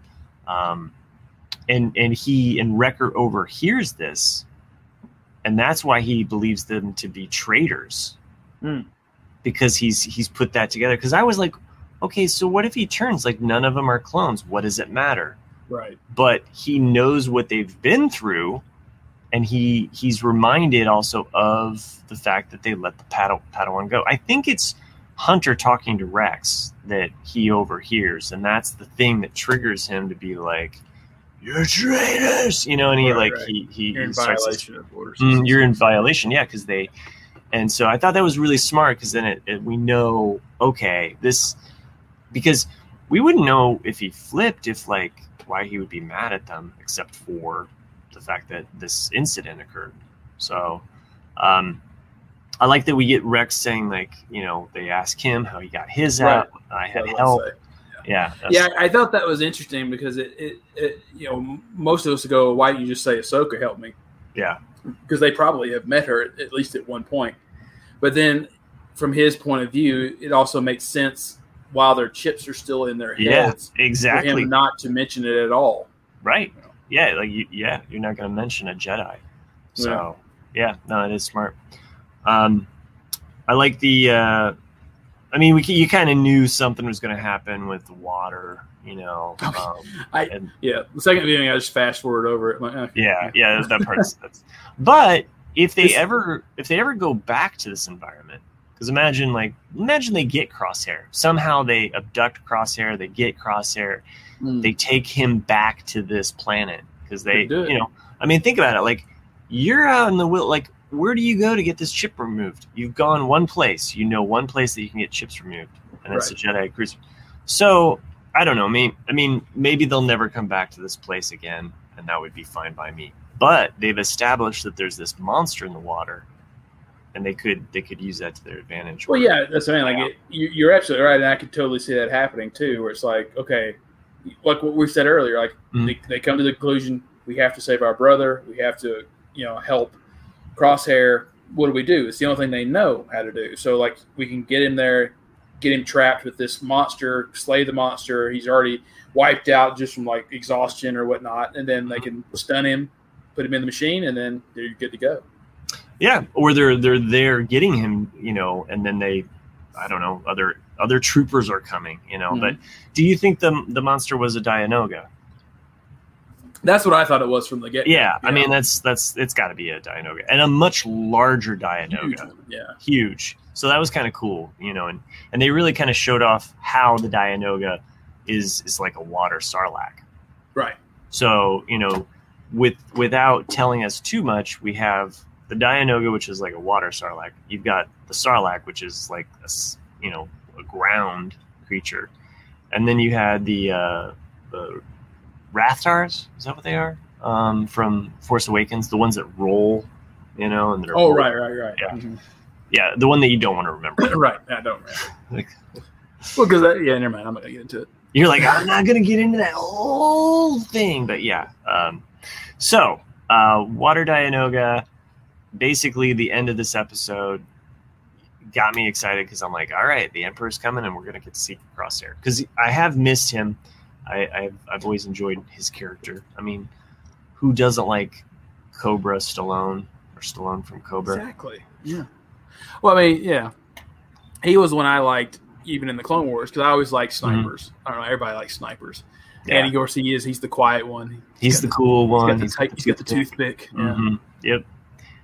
um, and and he and Wrecker overhears this, and that's why he believes them to be traitors, Hmm. because he's he's put that together. Because I was like, okay, so what if he turns like none of them are clones? What does it matter? right. But he knows what they've been through, and he he's reminded also of the fact that they let the Pad- Padawan go. I think it's Hunter talking to Rex that he overhears, and that's the thing that triggers him to be like, "You're traitors," you know, and he Right, like right. he he, You're in he starts to of orders. Mm, you're in violation yeah because they and so i thought that was really smart because then it, it, we know okay this because we wouldn't know if he flipped if like why he would be mad at them except for the fact that this incident occurred so um I like that we get Rex saying like, you know, they ask him how he got his Right. out. I had What help. say. Yeah, that's- Yeah, I thought that was interesting because it, it, it you know, most of us go, why don't you just say Ahsoka helped me? yeah, Because they probably have met her at, at least at one point. But then, from his point of view, it also makes sense while their chips are still in their yeah, heads for exactly. him not to mention it at all. Right. Yeah, like you, yeah, you're not going to mention a Jedi. So, yeah, no, it is smart. Um, I like the. Uh, I mean, we you kind of knew something was going to happen with the water, you know. Um, I and yeah, the second viewing, I just fast forward over it. Like, okay. yeah, yeah, that part's. That's, but if they This- ever, if they ever go back to this environment, because imagine, like, imagine they get Crosshair somehow. They abduct Crosshair. They get Crosshair. Mm. they take him back to this planet because they, you know, I mean, think about it. Like, you're out in the will. Like, where do you go to get this chip removed? You've gone one place. You know, one place that you can get chips removed, and it's a Jedi Cruiser. So I don't know. I mean, I mean, maybe they'll never come back to this place again, and that would be fine by me. But they've established that there's this monster in the water, and they could they could use that to their advantage. Well, yeah, that's what I mean. Like, it, you, you're absolutely right, and I could totally see that happening too. Where it's like, okay, like what we said earlier, like Mhm. they, they come to the conclusion we have to save our brother, we have to, you know, help Crosshair. What do we do? It's the only thing they know how to do. So, like, we can get him there, get him trapped with this monster, slay the monster. He's already wiped out just from like exhaustion or whatnot, and then they can stun him, put him in the machine, and then they're good to go. Yeah, or they're they're there getting him, you know, and then they, I don't know, other other troopers are coming, you know. Mhm. But do you think the the monster was a Dianoga? That's what I thought it was from the get. Yeah, I mean that's that's it's got to be a Dianoga and a much larger Dianoga, yeah. huge. So that was kind of cool, you know, and and they really kind of showed off how the Dianoga is is like a water sarlacc. Right. So you know, with without telling us too much, we have the Dianoga, which is like a water sarlacc. You've got the sarlacc, which is like a you know a ground creature, and then you had the uh, the Rathtars. Is that what they are um, from Force Awakens? The ones that roll, you know, and they're Oh, right, right, right. Yeah. Mhm. yeah, the one that you don't want to remember. right. I don't remember. Like, Well, because yeah, never mind. I'm not gonna get into it. You're like, I'm not gonna get into that whole thing, but yeah. Um, so, uh, Water Dianoga, basically the end of this episode got me excited because I'm like, all right, the Emperor's coming, and we're gonna get to see Crosshair because I have missed him. I, I've I've always enjoyed his character. I mean, who doesn't like Cobra Stallone or Stallone from Cobra? Exactly. Yeah. Well, I mean, yeah, he was one I liked even in the Clone Wars because I always liked snipers. I don't know. Everybody likes snipers. Yeah. And of course, he is. He's the quiet one. He's the cool He's one. got the, tight- he's got the toothpick. Yeah. Mhm. Yep.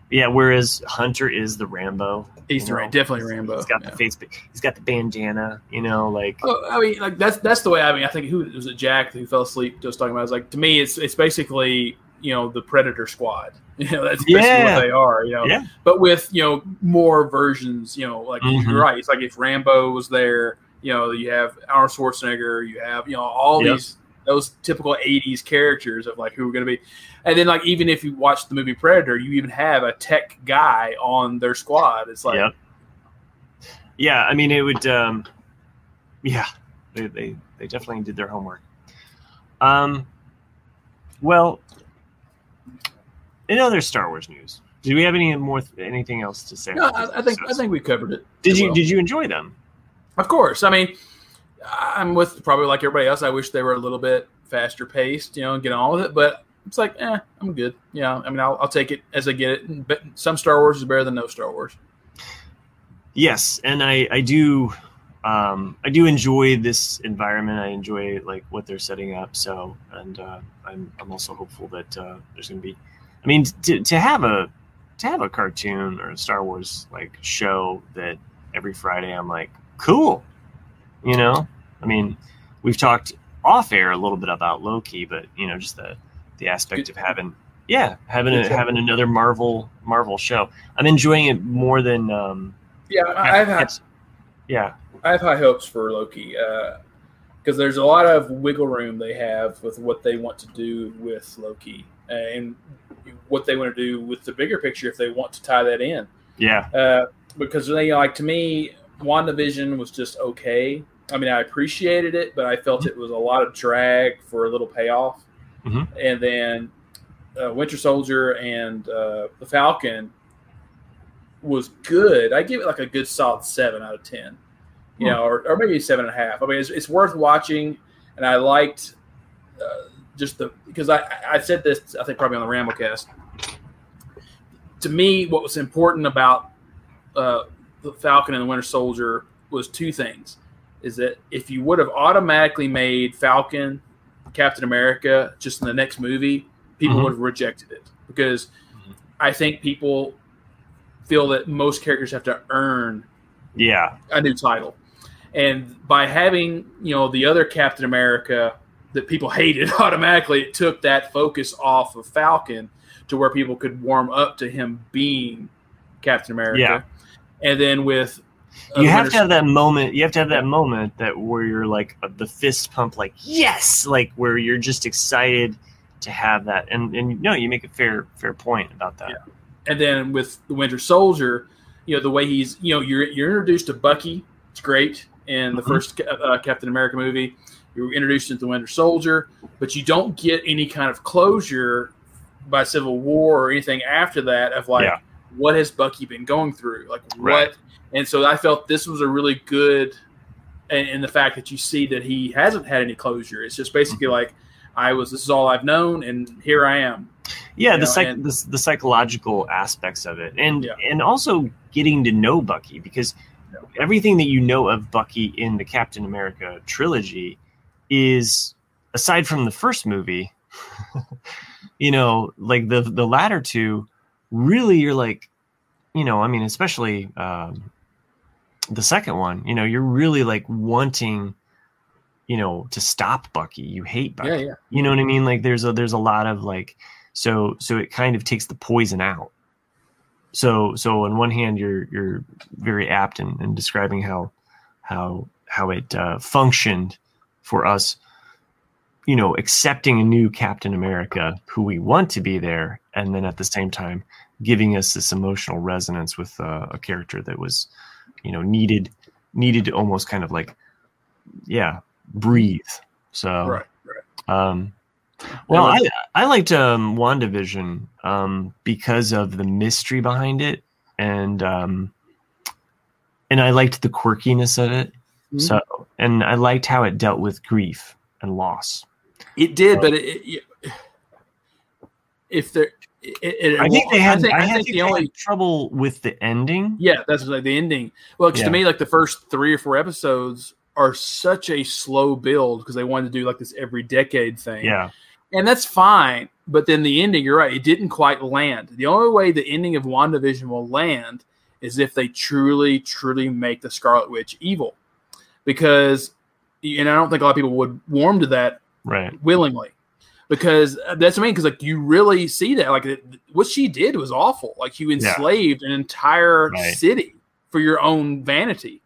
Yeah. Whereas Hunter is the Rambo. He's know? Definitely Rambo. He's got yeah. the face. He's got the bandana. You know, like Oh, I mean, like that's that's the way. I mean, I think who was it? Jack who fell asleep just talking about. It was like to me, it's it's basically you know the Predator Squad. You know, that's basically Yeah. what they are. You know, Yeah. but with you know more versions. You know, like Mhm. you're right. It's like if Rambo was there. You know, you have Arnold Schwarzenegger. You have you know all Yep. these those typical '80s characters of like who are going to be. And then like even if you watch the movie Predator, you even have a tech guy on their squad. It's like Yep. Yeah, I mean, it would. Um, yeah, they, they they definitely did their homework. Um, well, in other Star Wars news, do we have any more anything else to say? no, I, I think I think we covered it. Did you well. did you enjoy them? Of course. I mean, I'm with probably like everybody else. I wish they were a little bit faster paced, you know, and get on with it. But it's like, eh, I'm good. Yeah. I mean, I'll, I'll take it as I get it. But some Star Wars is better than no Star Wars. Yes, and I I do um, I do enjoy this environment. I enjoy like what they're setting up. So, and uh, I'm I'm also hopeful that uh, there's going to be. I mean, to to have a to have a cartoon or a Star Wars like show that every Friday I'm like cool, you know. I mean, we've talked off air a little bit about Loki, but you know, just the the aspect of having yeah having a, having another Marvel Marvel show. I'm enjoying it more than. Um, Yeah. I, I've had, yeah. I have high hopes for Loki because there's a lot of wiggle room they have with what they want to do with Loki and what they want to do with the bigger picture if they want to tie that in. Yeah. Uh, because they like to me, WandaVision was just okay. I mean, I appreciated it, but I felt it was a lot of drag for a little payoff. Mhm. And then uh, Winter Soldier and uh, the Falcon was good. I give it like a good solid seven out of ten, you Hmm. know, or, or maybe seven and a half. I mean, it's, it's worth watching, and I liked uh, just the because I I said this I think probably on the Ramblecast. To me, what was important about uh, the Falcon and the Winter Soldier was two things: is that if you would have automatically made Falcon Captain America just in the next movie, people Mhm. would have rejected it because I think people feel that most characters have to earn Yeah. a new title. And by having, you know, the other Captain America that people hated automatically, it took that focus off of Falcon to where people could warm up to him being Captain America. Yeah. And then with you have to have that moment. You have to have that moment that where you're like uh, the fist pump, like yes, like where you're just excited to have that. And and no, you make a fair fair point about that. Yeah. and then with the Winter Soldier, you know the way he's you know you're you're introduced to Bucky. It's great in the Mhm. first uh, Captain America movie. You're introduced into the Winter Soldier, but you don't get any kind of closure by Civil War or anything after that of like Yeah. what has Bucky been going through, like Right. what. And so I felt this was a really good, and, in the fact that you see that he hasn't had any closure. It's just basically Mm-hmm. like I was. This is all I've known, and here I am. Yeah, You the know, psych and- the, the psychological aspects of it, and Yeah. and also getting to know Bucky because everything that you know of Bucky in the Captain America trilogy is aside from the first movie, you know, like the the latter two, really you're like, you know, I mean, especially um, the second one, you know, you're really like wanting, you know, to stop Bucky. You hate Bucky. Yeah, yeah. You know what I mean? Like there's a there's a lot of like so so it kind of takes the poison out. So so on one hand you're you're very apt in, in describing how how how it uh, functioned for us, you know, accepting a new Captain America who we want to be there, and then at the same time giving us this emotional resonance with uh, a character that was, you know, needed needed to almost kind of like, yeah, breathe. So Right, right. um, well, That I, I liked um, WandaVision um, because of the mystery behind it, and um, and I liked the quirkiness of it. Mhm. So, and I liked how it dealt with grief and loss. It did, but it, it, if there, it, it, I think they had. I think, I, I think think the only. trouble with the ending. Yeah, that's like the ending. Well, 'cause Yeah. to me, like the first three or four episodes are such a slow build because they wanted to do like this every decade thing. Yeah, and that's fine. But then the ending, you're right, it didn't quite land. The only way the ending of WandaVision will land is if they truly, truly make the Scarlet Witch evil. Because, and I don't think a lot of people would warm to that right. willingly because uh, that's what I mean. Because like you really see that, like it, what she did was awful. Like you enslaved an entire Right. city for your own vanity,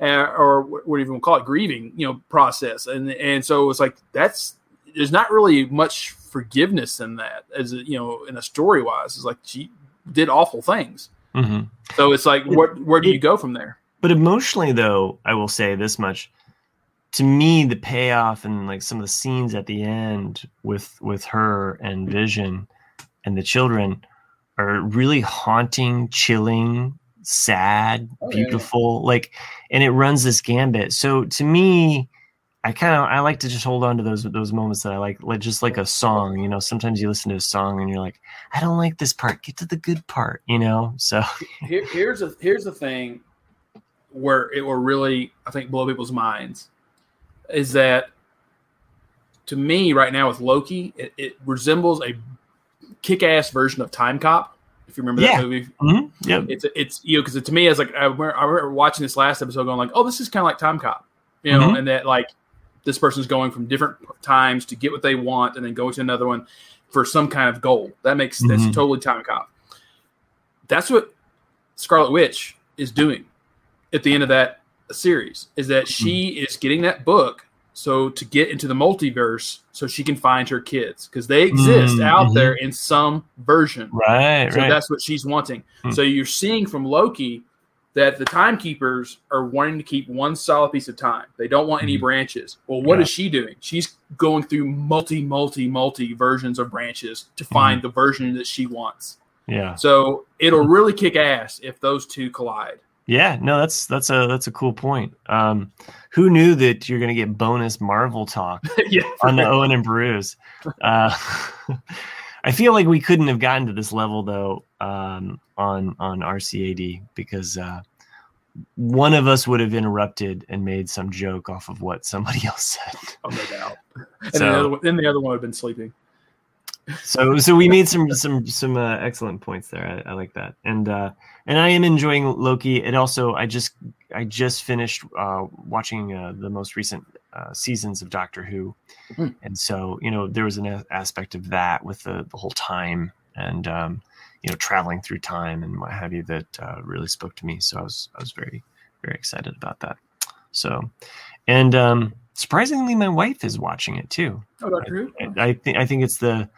uh, or what what do you even call it, grieving, you know, process. And and so it's like that's there's not really much forgiveness in that, as you know, in a story wise. It's like she did awful things. hmm So it's like, where where do you go from there? But emotionally, though, I will say this much: to me, the payoff and like some of the scenes at the end with with her and Vision and the children are really haunting, chilling, sad, Oh, yeah. beautiful. Like, and it runs this gambit. So to me. I kind of I like to just hold on to those those moments that I like, like just like a song. You know, sometimes you listen to a song and you're like, I don't like this part. Get to the good part. You know. So Here, here's a here's the thing where it will really I think blow people's minds is that to me right now with Loki it, it resembles a kick-ass version of Time Cop if you remember Yeah. that movie mhm, yeah, it's it's you know because to me it's like I remember, I remember watching this last episode going like oh this is kind of like Time Cop you know Mhm. and that like this person's going from different times to get what they want and then go to another one for some kind of goal that makes Mhm. that's totally Time Cop that's what Scarlet Witch is doing at the end of that series is that she Mm-hmm. is getting that book so to get into the multiverse so she can find her kids because they exist Mm, out mhm. there in some version right, so right. that's what she's wanting. Hmm. So you're seeing from Loki that the timekeepers are wanting to keep one solid piece of time. They don't want any Mhm. branches. Well, what Yeah. is she doing? She's going through multi, multi, multi versions of branches to find the version that she wants. Yeah. So it'll really kick ass if those two collide. Yeah, no, that's that's a that's a cool point. Um, who knew that you're gonna get bonus Marvel talk yeah, on the Owen and Beru's? Uh, I feel like we couldn't have gotten to this level though um, on on RCAD because uh, one of us would have interrupted and made some joke off of what somebody else said. oh, no doubt. And So- then, the other, one- then the other one would have been sleeping. So so we made some some some uh, excellent points there. I, I like that, and uh, and I am enjoying Loki. It also I just I just finished uh, watching uh, the most recent uh, seasons of Doctor Who, Hmm. and so you know there was an a- aspect of that with the the whole time and um, you know traveling through time and what have you that uh, really spoke to me. So I was I was very very excited about that. So and um, surprisingly, my wife is watching it too. Oh, Doctor Who? I- I think I think it's the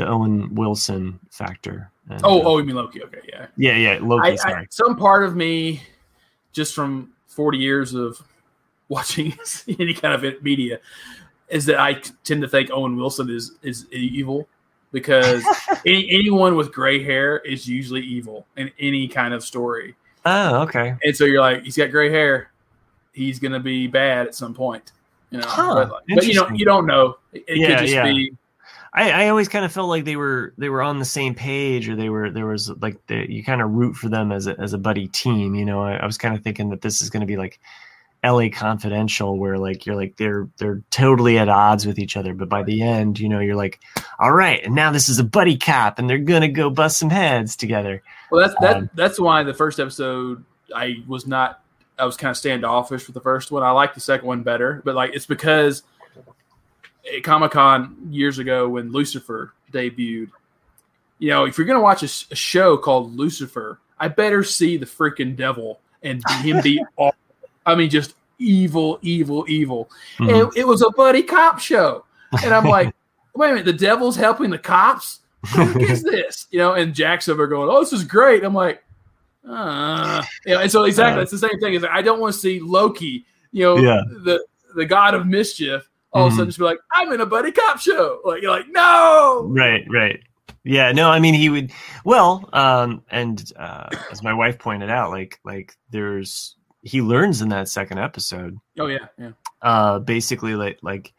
the Owen Wilson factor. And, Oh, uh, oh, you mean Loki? Okay, yeah. yeah, yeah, Loki. I, I, sorry. some part of me, just from 40 years of watching any kind of media, is that I tend to think Owen Wilson is is evil because any, anyone with gray hair is usually evil in any kind of story. oh, okay. And so you're like, he's got gray hair, he's gonna be bad at some point, you know. Huh, but, but you know, you don't know. It, it Yeah, could just yeah. be. I, I always kind of felt like they were they were on the same page, or they were there was like the, you kind of root for them as a as a buddy team. You know, I, I was kind of thinking that this is going to be like L.A. Confidential, where like you're like they're they're totally at odds with each other, but by the end, you know, you're like, all right, and now this is a buddy cop, and they're gonna go bust some heads together. Well, that's that. Um, that's why the first episode I was not. I was kind of standoffish with the first one. I like the second one better, but like it's because at Comic Con years ago when Lucifer debuted. You know, if you're gonna watch a show called Lucifer, I better see the freaking devil and him be all. I mean, just evil, evil, evil. Mhm. And it was a buddy cop show, and I'm like, wait a minute, the devil's helping the cops. Who is this? You know, and Jack's over going, "Oh, this is great." I'm like, uh, you know, and so exactly, Uh. it's the same thing. Is I don't want to see Loki, you know, Yeah. the the god of mischief, all of a sudden just be like, "I'm in a buddy cop show." Like you're like, no, right right. Yeah no i mean he would well um and uh as my wife pointed out like like there's he learns in that second episode. Oh yeah, yeah, uh basically like like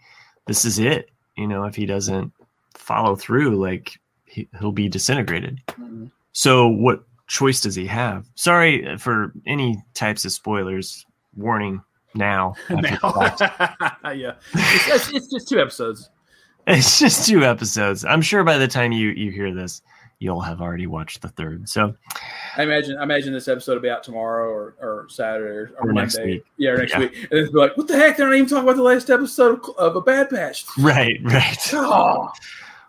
this is it you know if he doesn't follow through like he, he'll be disintegrated. Mhm. so what choice does he have? Sorry for any types of spoilers warning now after the fact. now, yeah. It's, it's, it's just two episodes. it's just two episodes i'm sure by the time you you hear this you'll have already watched the third so I imagine I imagine this episode will be out tomorrow or, or Saturday or, or next Monday. week. Yeah, or next Yeah. week. And it's like, what the heck? They're not even talking about the last episode of, of a Bad Batch. right right Oh,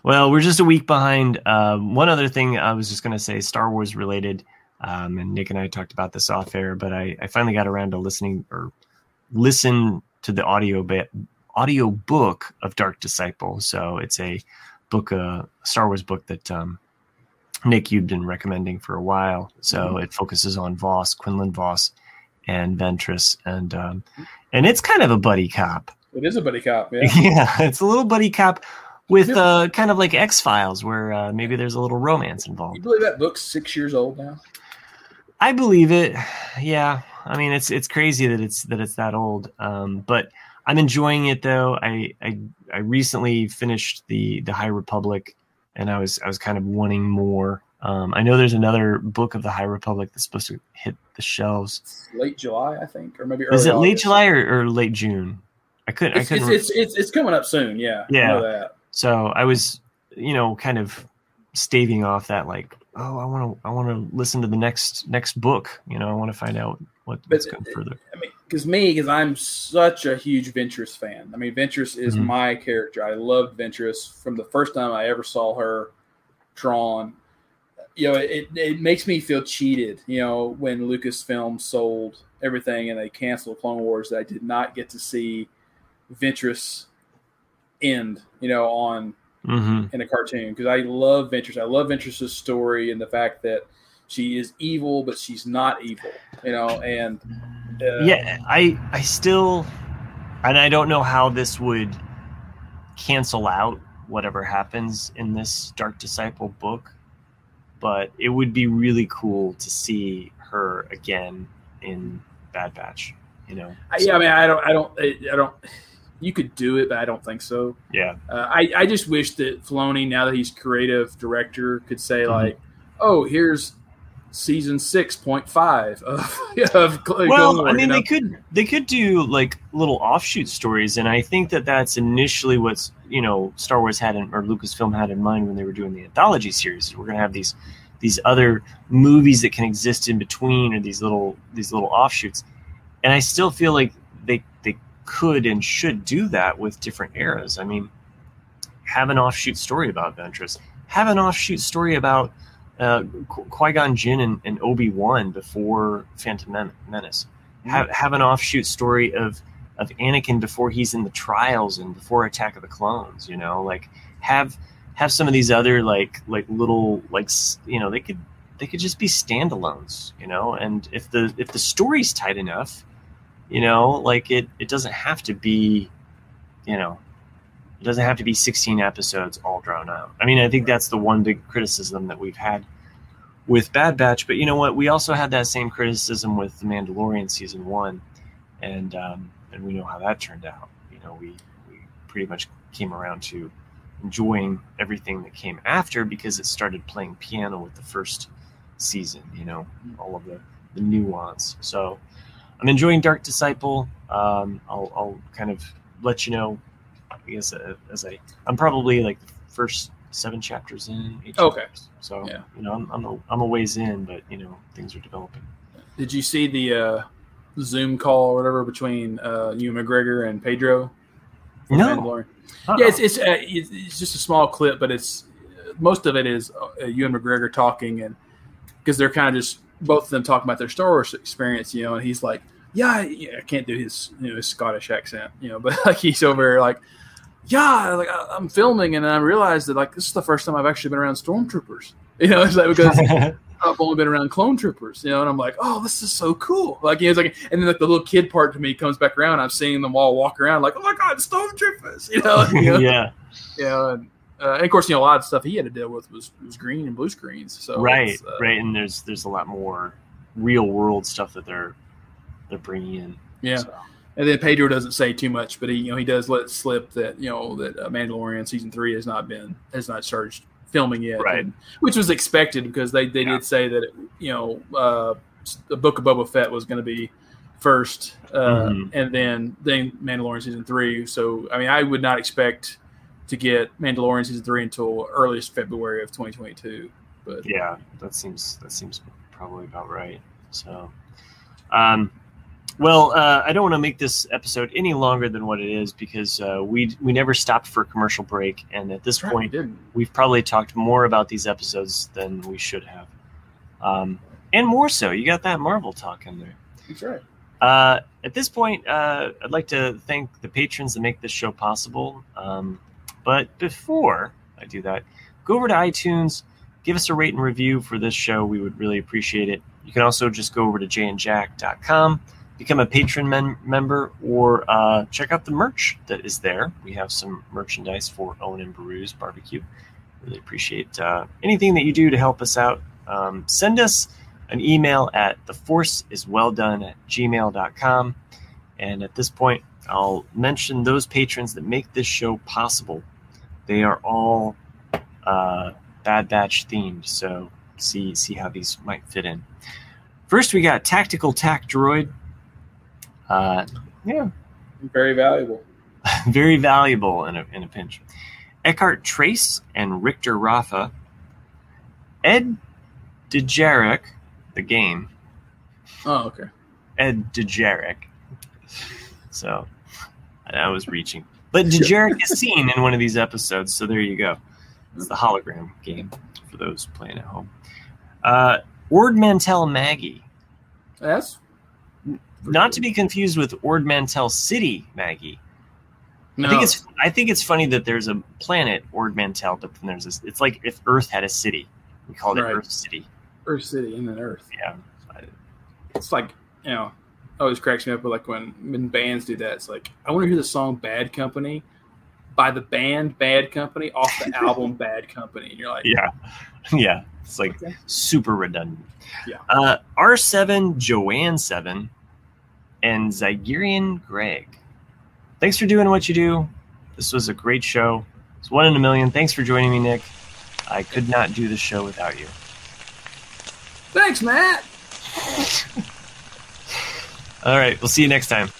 Well, we're just a week behind. Um, one other thing I was just going to say, Star Wars related, um, and Nick and I talked about this off air, but I, I finally got around to listening or listen to the audio ba- audio book of Dark Disciple. So it's a book, a Star Wars book that um, Nick you'd been recommending for a while. So it focuses on Vos, Quinlan Vos, and Ventress, and um, and it's kind of a buddy cop. it is a buddy cop. Yeah. Yeah, it's a little buddy cop with uh, kind of like X Files, where uh, maybe there's a little romance involved. You believe that book's six years old now? I believe it. Yeah, I mean it's it's crazy that it's that it's that old. Um, but I'm enjoying it though. I, I I recently finished the the High Republic, and I was I was kind of wanting more. Um, I know there's another book of the High Republic that's supposed to hit the shelves. Late July, I think, or maybe early Is it late August. July or, or late June? I couldn't. I It's, couldn't. it's, it's, it's, it's coming up soon. Yeah. I Yeah. know that. So I was, you know, kind of staving off that like, oh, I want to, I want to listen to the next next book. You know, I want to find out what, what's going further. I mean, because me, because I'm such a huge Ventress fan. I mean, Ventress is Mhm. my character. I loved Ventress from the first time I ever saw her drawn. You know, it, it makes me feel cheated. You know, when Lucasfilm sold everything and they canceled Clone Wars, that I did not get to see Ventress end. You know, on hmm in a cartoon because I love Ventress. I love Ventress's story and the fact that she is evil, but she's not evil. You know, and uh, yeah, I I still, and I don't know how this would cancel out whatever happens in this Dark Disciple book, but it would be really cool to see her again in Bad Batch. You know, I, yeah. I mean, I don't, I don't, I don't. You could do it, but I don't think so. Yeah. Uh, I, I just wish that Filoni, now that he's creative director, could say Mhm. like, "Oh, here's season six point five of, of Cl- well, Clone Wars," I you mean, know? they could they could do like little offshoot stories, and I think that that's initially what's you know Star Wars had in, or Lucasfilm had in mind when they were doing the anthology series. We're going to have these these other movies that can exist in between, or these little these little offshoots. And I still feel like they they could and should do that with different eras. I mean, have an offshoot story about Ventress. Have an offshoot story about uh, Qui Gon Jinn and, and Obi Wan before Phantom Men- Menace. Have have an offshoot story of of Anakin before he's in the trials and before Attack of the Clones. You know, like have have some of these other like like little like you know they could they could just be standalones. You know, and if the if the story's tight enough, you know, like it it doesn't have to be, you know, it doesn't have to be 16 episodes all drawn out. I mean, I think that's the one big criticism that we've had with Bad Batch. But you know what? We also had that same criticism with The Mandalorian season one, and um, and we know how that turned out. You know, we we pretty much came around to enjoying everything that came after because it started playing piano with the first season. You know, all of the the nuance. So I'm enjoying Dark Disciple. Um, I'll, I'll kind of let you know. I guess uh, as I, I'm probably like the first seven chapters in. Eight Okay. chapters. So Yeah. you know, I'm I'm a, I'm a ways in, but you know, things are developing. Did you see the uh, Zoom call or whatever between uh, Ewan McGregor and Pedro? No. Uh-oh. Yeah, it's it's, uh, it's it's just a small clip, but it's most of it is uh, Ewan McGregor talking, and because they're kind of just both of them talking about their Star Wars experience, you know, and he's like, "Yeah, I, yeah, I can't do his you know his Scottish accent, you know, but like he's over there like." Yeah, like I- I'm filming, and I realized that like this is the first time I've actually been around stormtroopers. You know, it's like because I've only been around clone troopers, you know, and I'm like, oh, this is so cool. Like, you know, it's like, and then like the little kid part to me comes back around. I'm seeing them all walk around, like, oh my god, stormtroopers, you know, you know, yeah, know, and, uh, and of course, you know, a lot of stuff he had to deal with was, was green and blue screens. So right, uh, right, and there's there's a lot more real world stuff that they're they're bringing in. yeah. So, And then Pedro doesn't say too much, but he, you know, he does let slip that you know that uh, Mandalorian season three has not been has not started filming yet, Right. and- which was expected because they they Yeah. did say that it, you know uh, the Book of Boba Fett was going to be first, uh, Mhm. and then then Mandalorian season three. So I mean, I would not expect to get Mandalorian season three until earliest February of 2022. But yeah, that seems that seems probably about right. So, um, well, uh, I don't want to make this episode any longer than what it is because uh, we we never stopped for a commercial break, and at this we point, didn't. we've probably talked more about these episodes than we should have, um, and more so. You got that Marvel talk in there. That's right. Uh, at this point, uh, I'd like to thank the patrons that make this show possible. Um, but before I do that, go over to iTunes, give us a rate and review for this show. We would really appreciate it. You can also just go over to jayandjack.com, become a patron men- member, or uh, check out the merch that is there. We have some merchandise for Owen and Beru's barbecue. Really appreciate uh, anything that you do to help us out. Um, send us an email at theforceiswelldone at gmail.com. And at this point, I'll mention those patrons that make this show possible. They are all uh, Bad Batch themed, so see see how these might fit in. First, we got Tactical Tac Droid. Uh, yeah, Very valuable. very valuable in a, in a pinch. Eckhart Trace and Richter Rafa. Ed Dejarik, the game. Oh, okay. Ed Dejarik. So I was reaching. But Dejarik is seen in one of these episodes, so there you go. It's the hologram game for those playing at home. Uh, Ord Mantell Maggie. That's Not to be confused with Ord Mantell City Maggie. no. I think it's I think it's funny that there's a planet Ord Mantell, but then there's this. It's like if Earth had a city. We called it Earth City. Earth City and then Earth. Yeah. It's like you know, always cracks me up. But like when when bands do that, it's like I want to hear the song "Bad Company" by the band Bad Company off the album Bad Company. And you're like, Yeah. Yeah. It's like Okay. super redundant. Yeah. Uh, R7, Joanne 7, and Zygerian Greg. Thanks for doing what you do. This was a great show. It's one in a million. Thanks for joining me, Nick. I could not do the show without you. thanks, Matt. All right. We'll see you next time.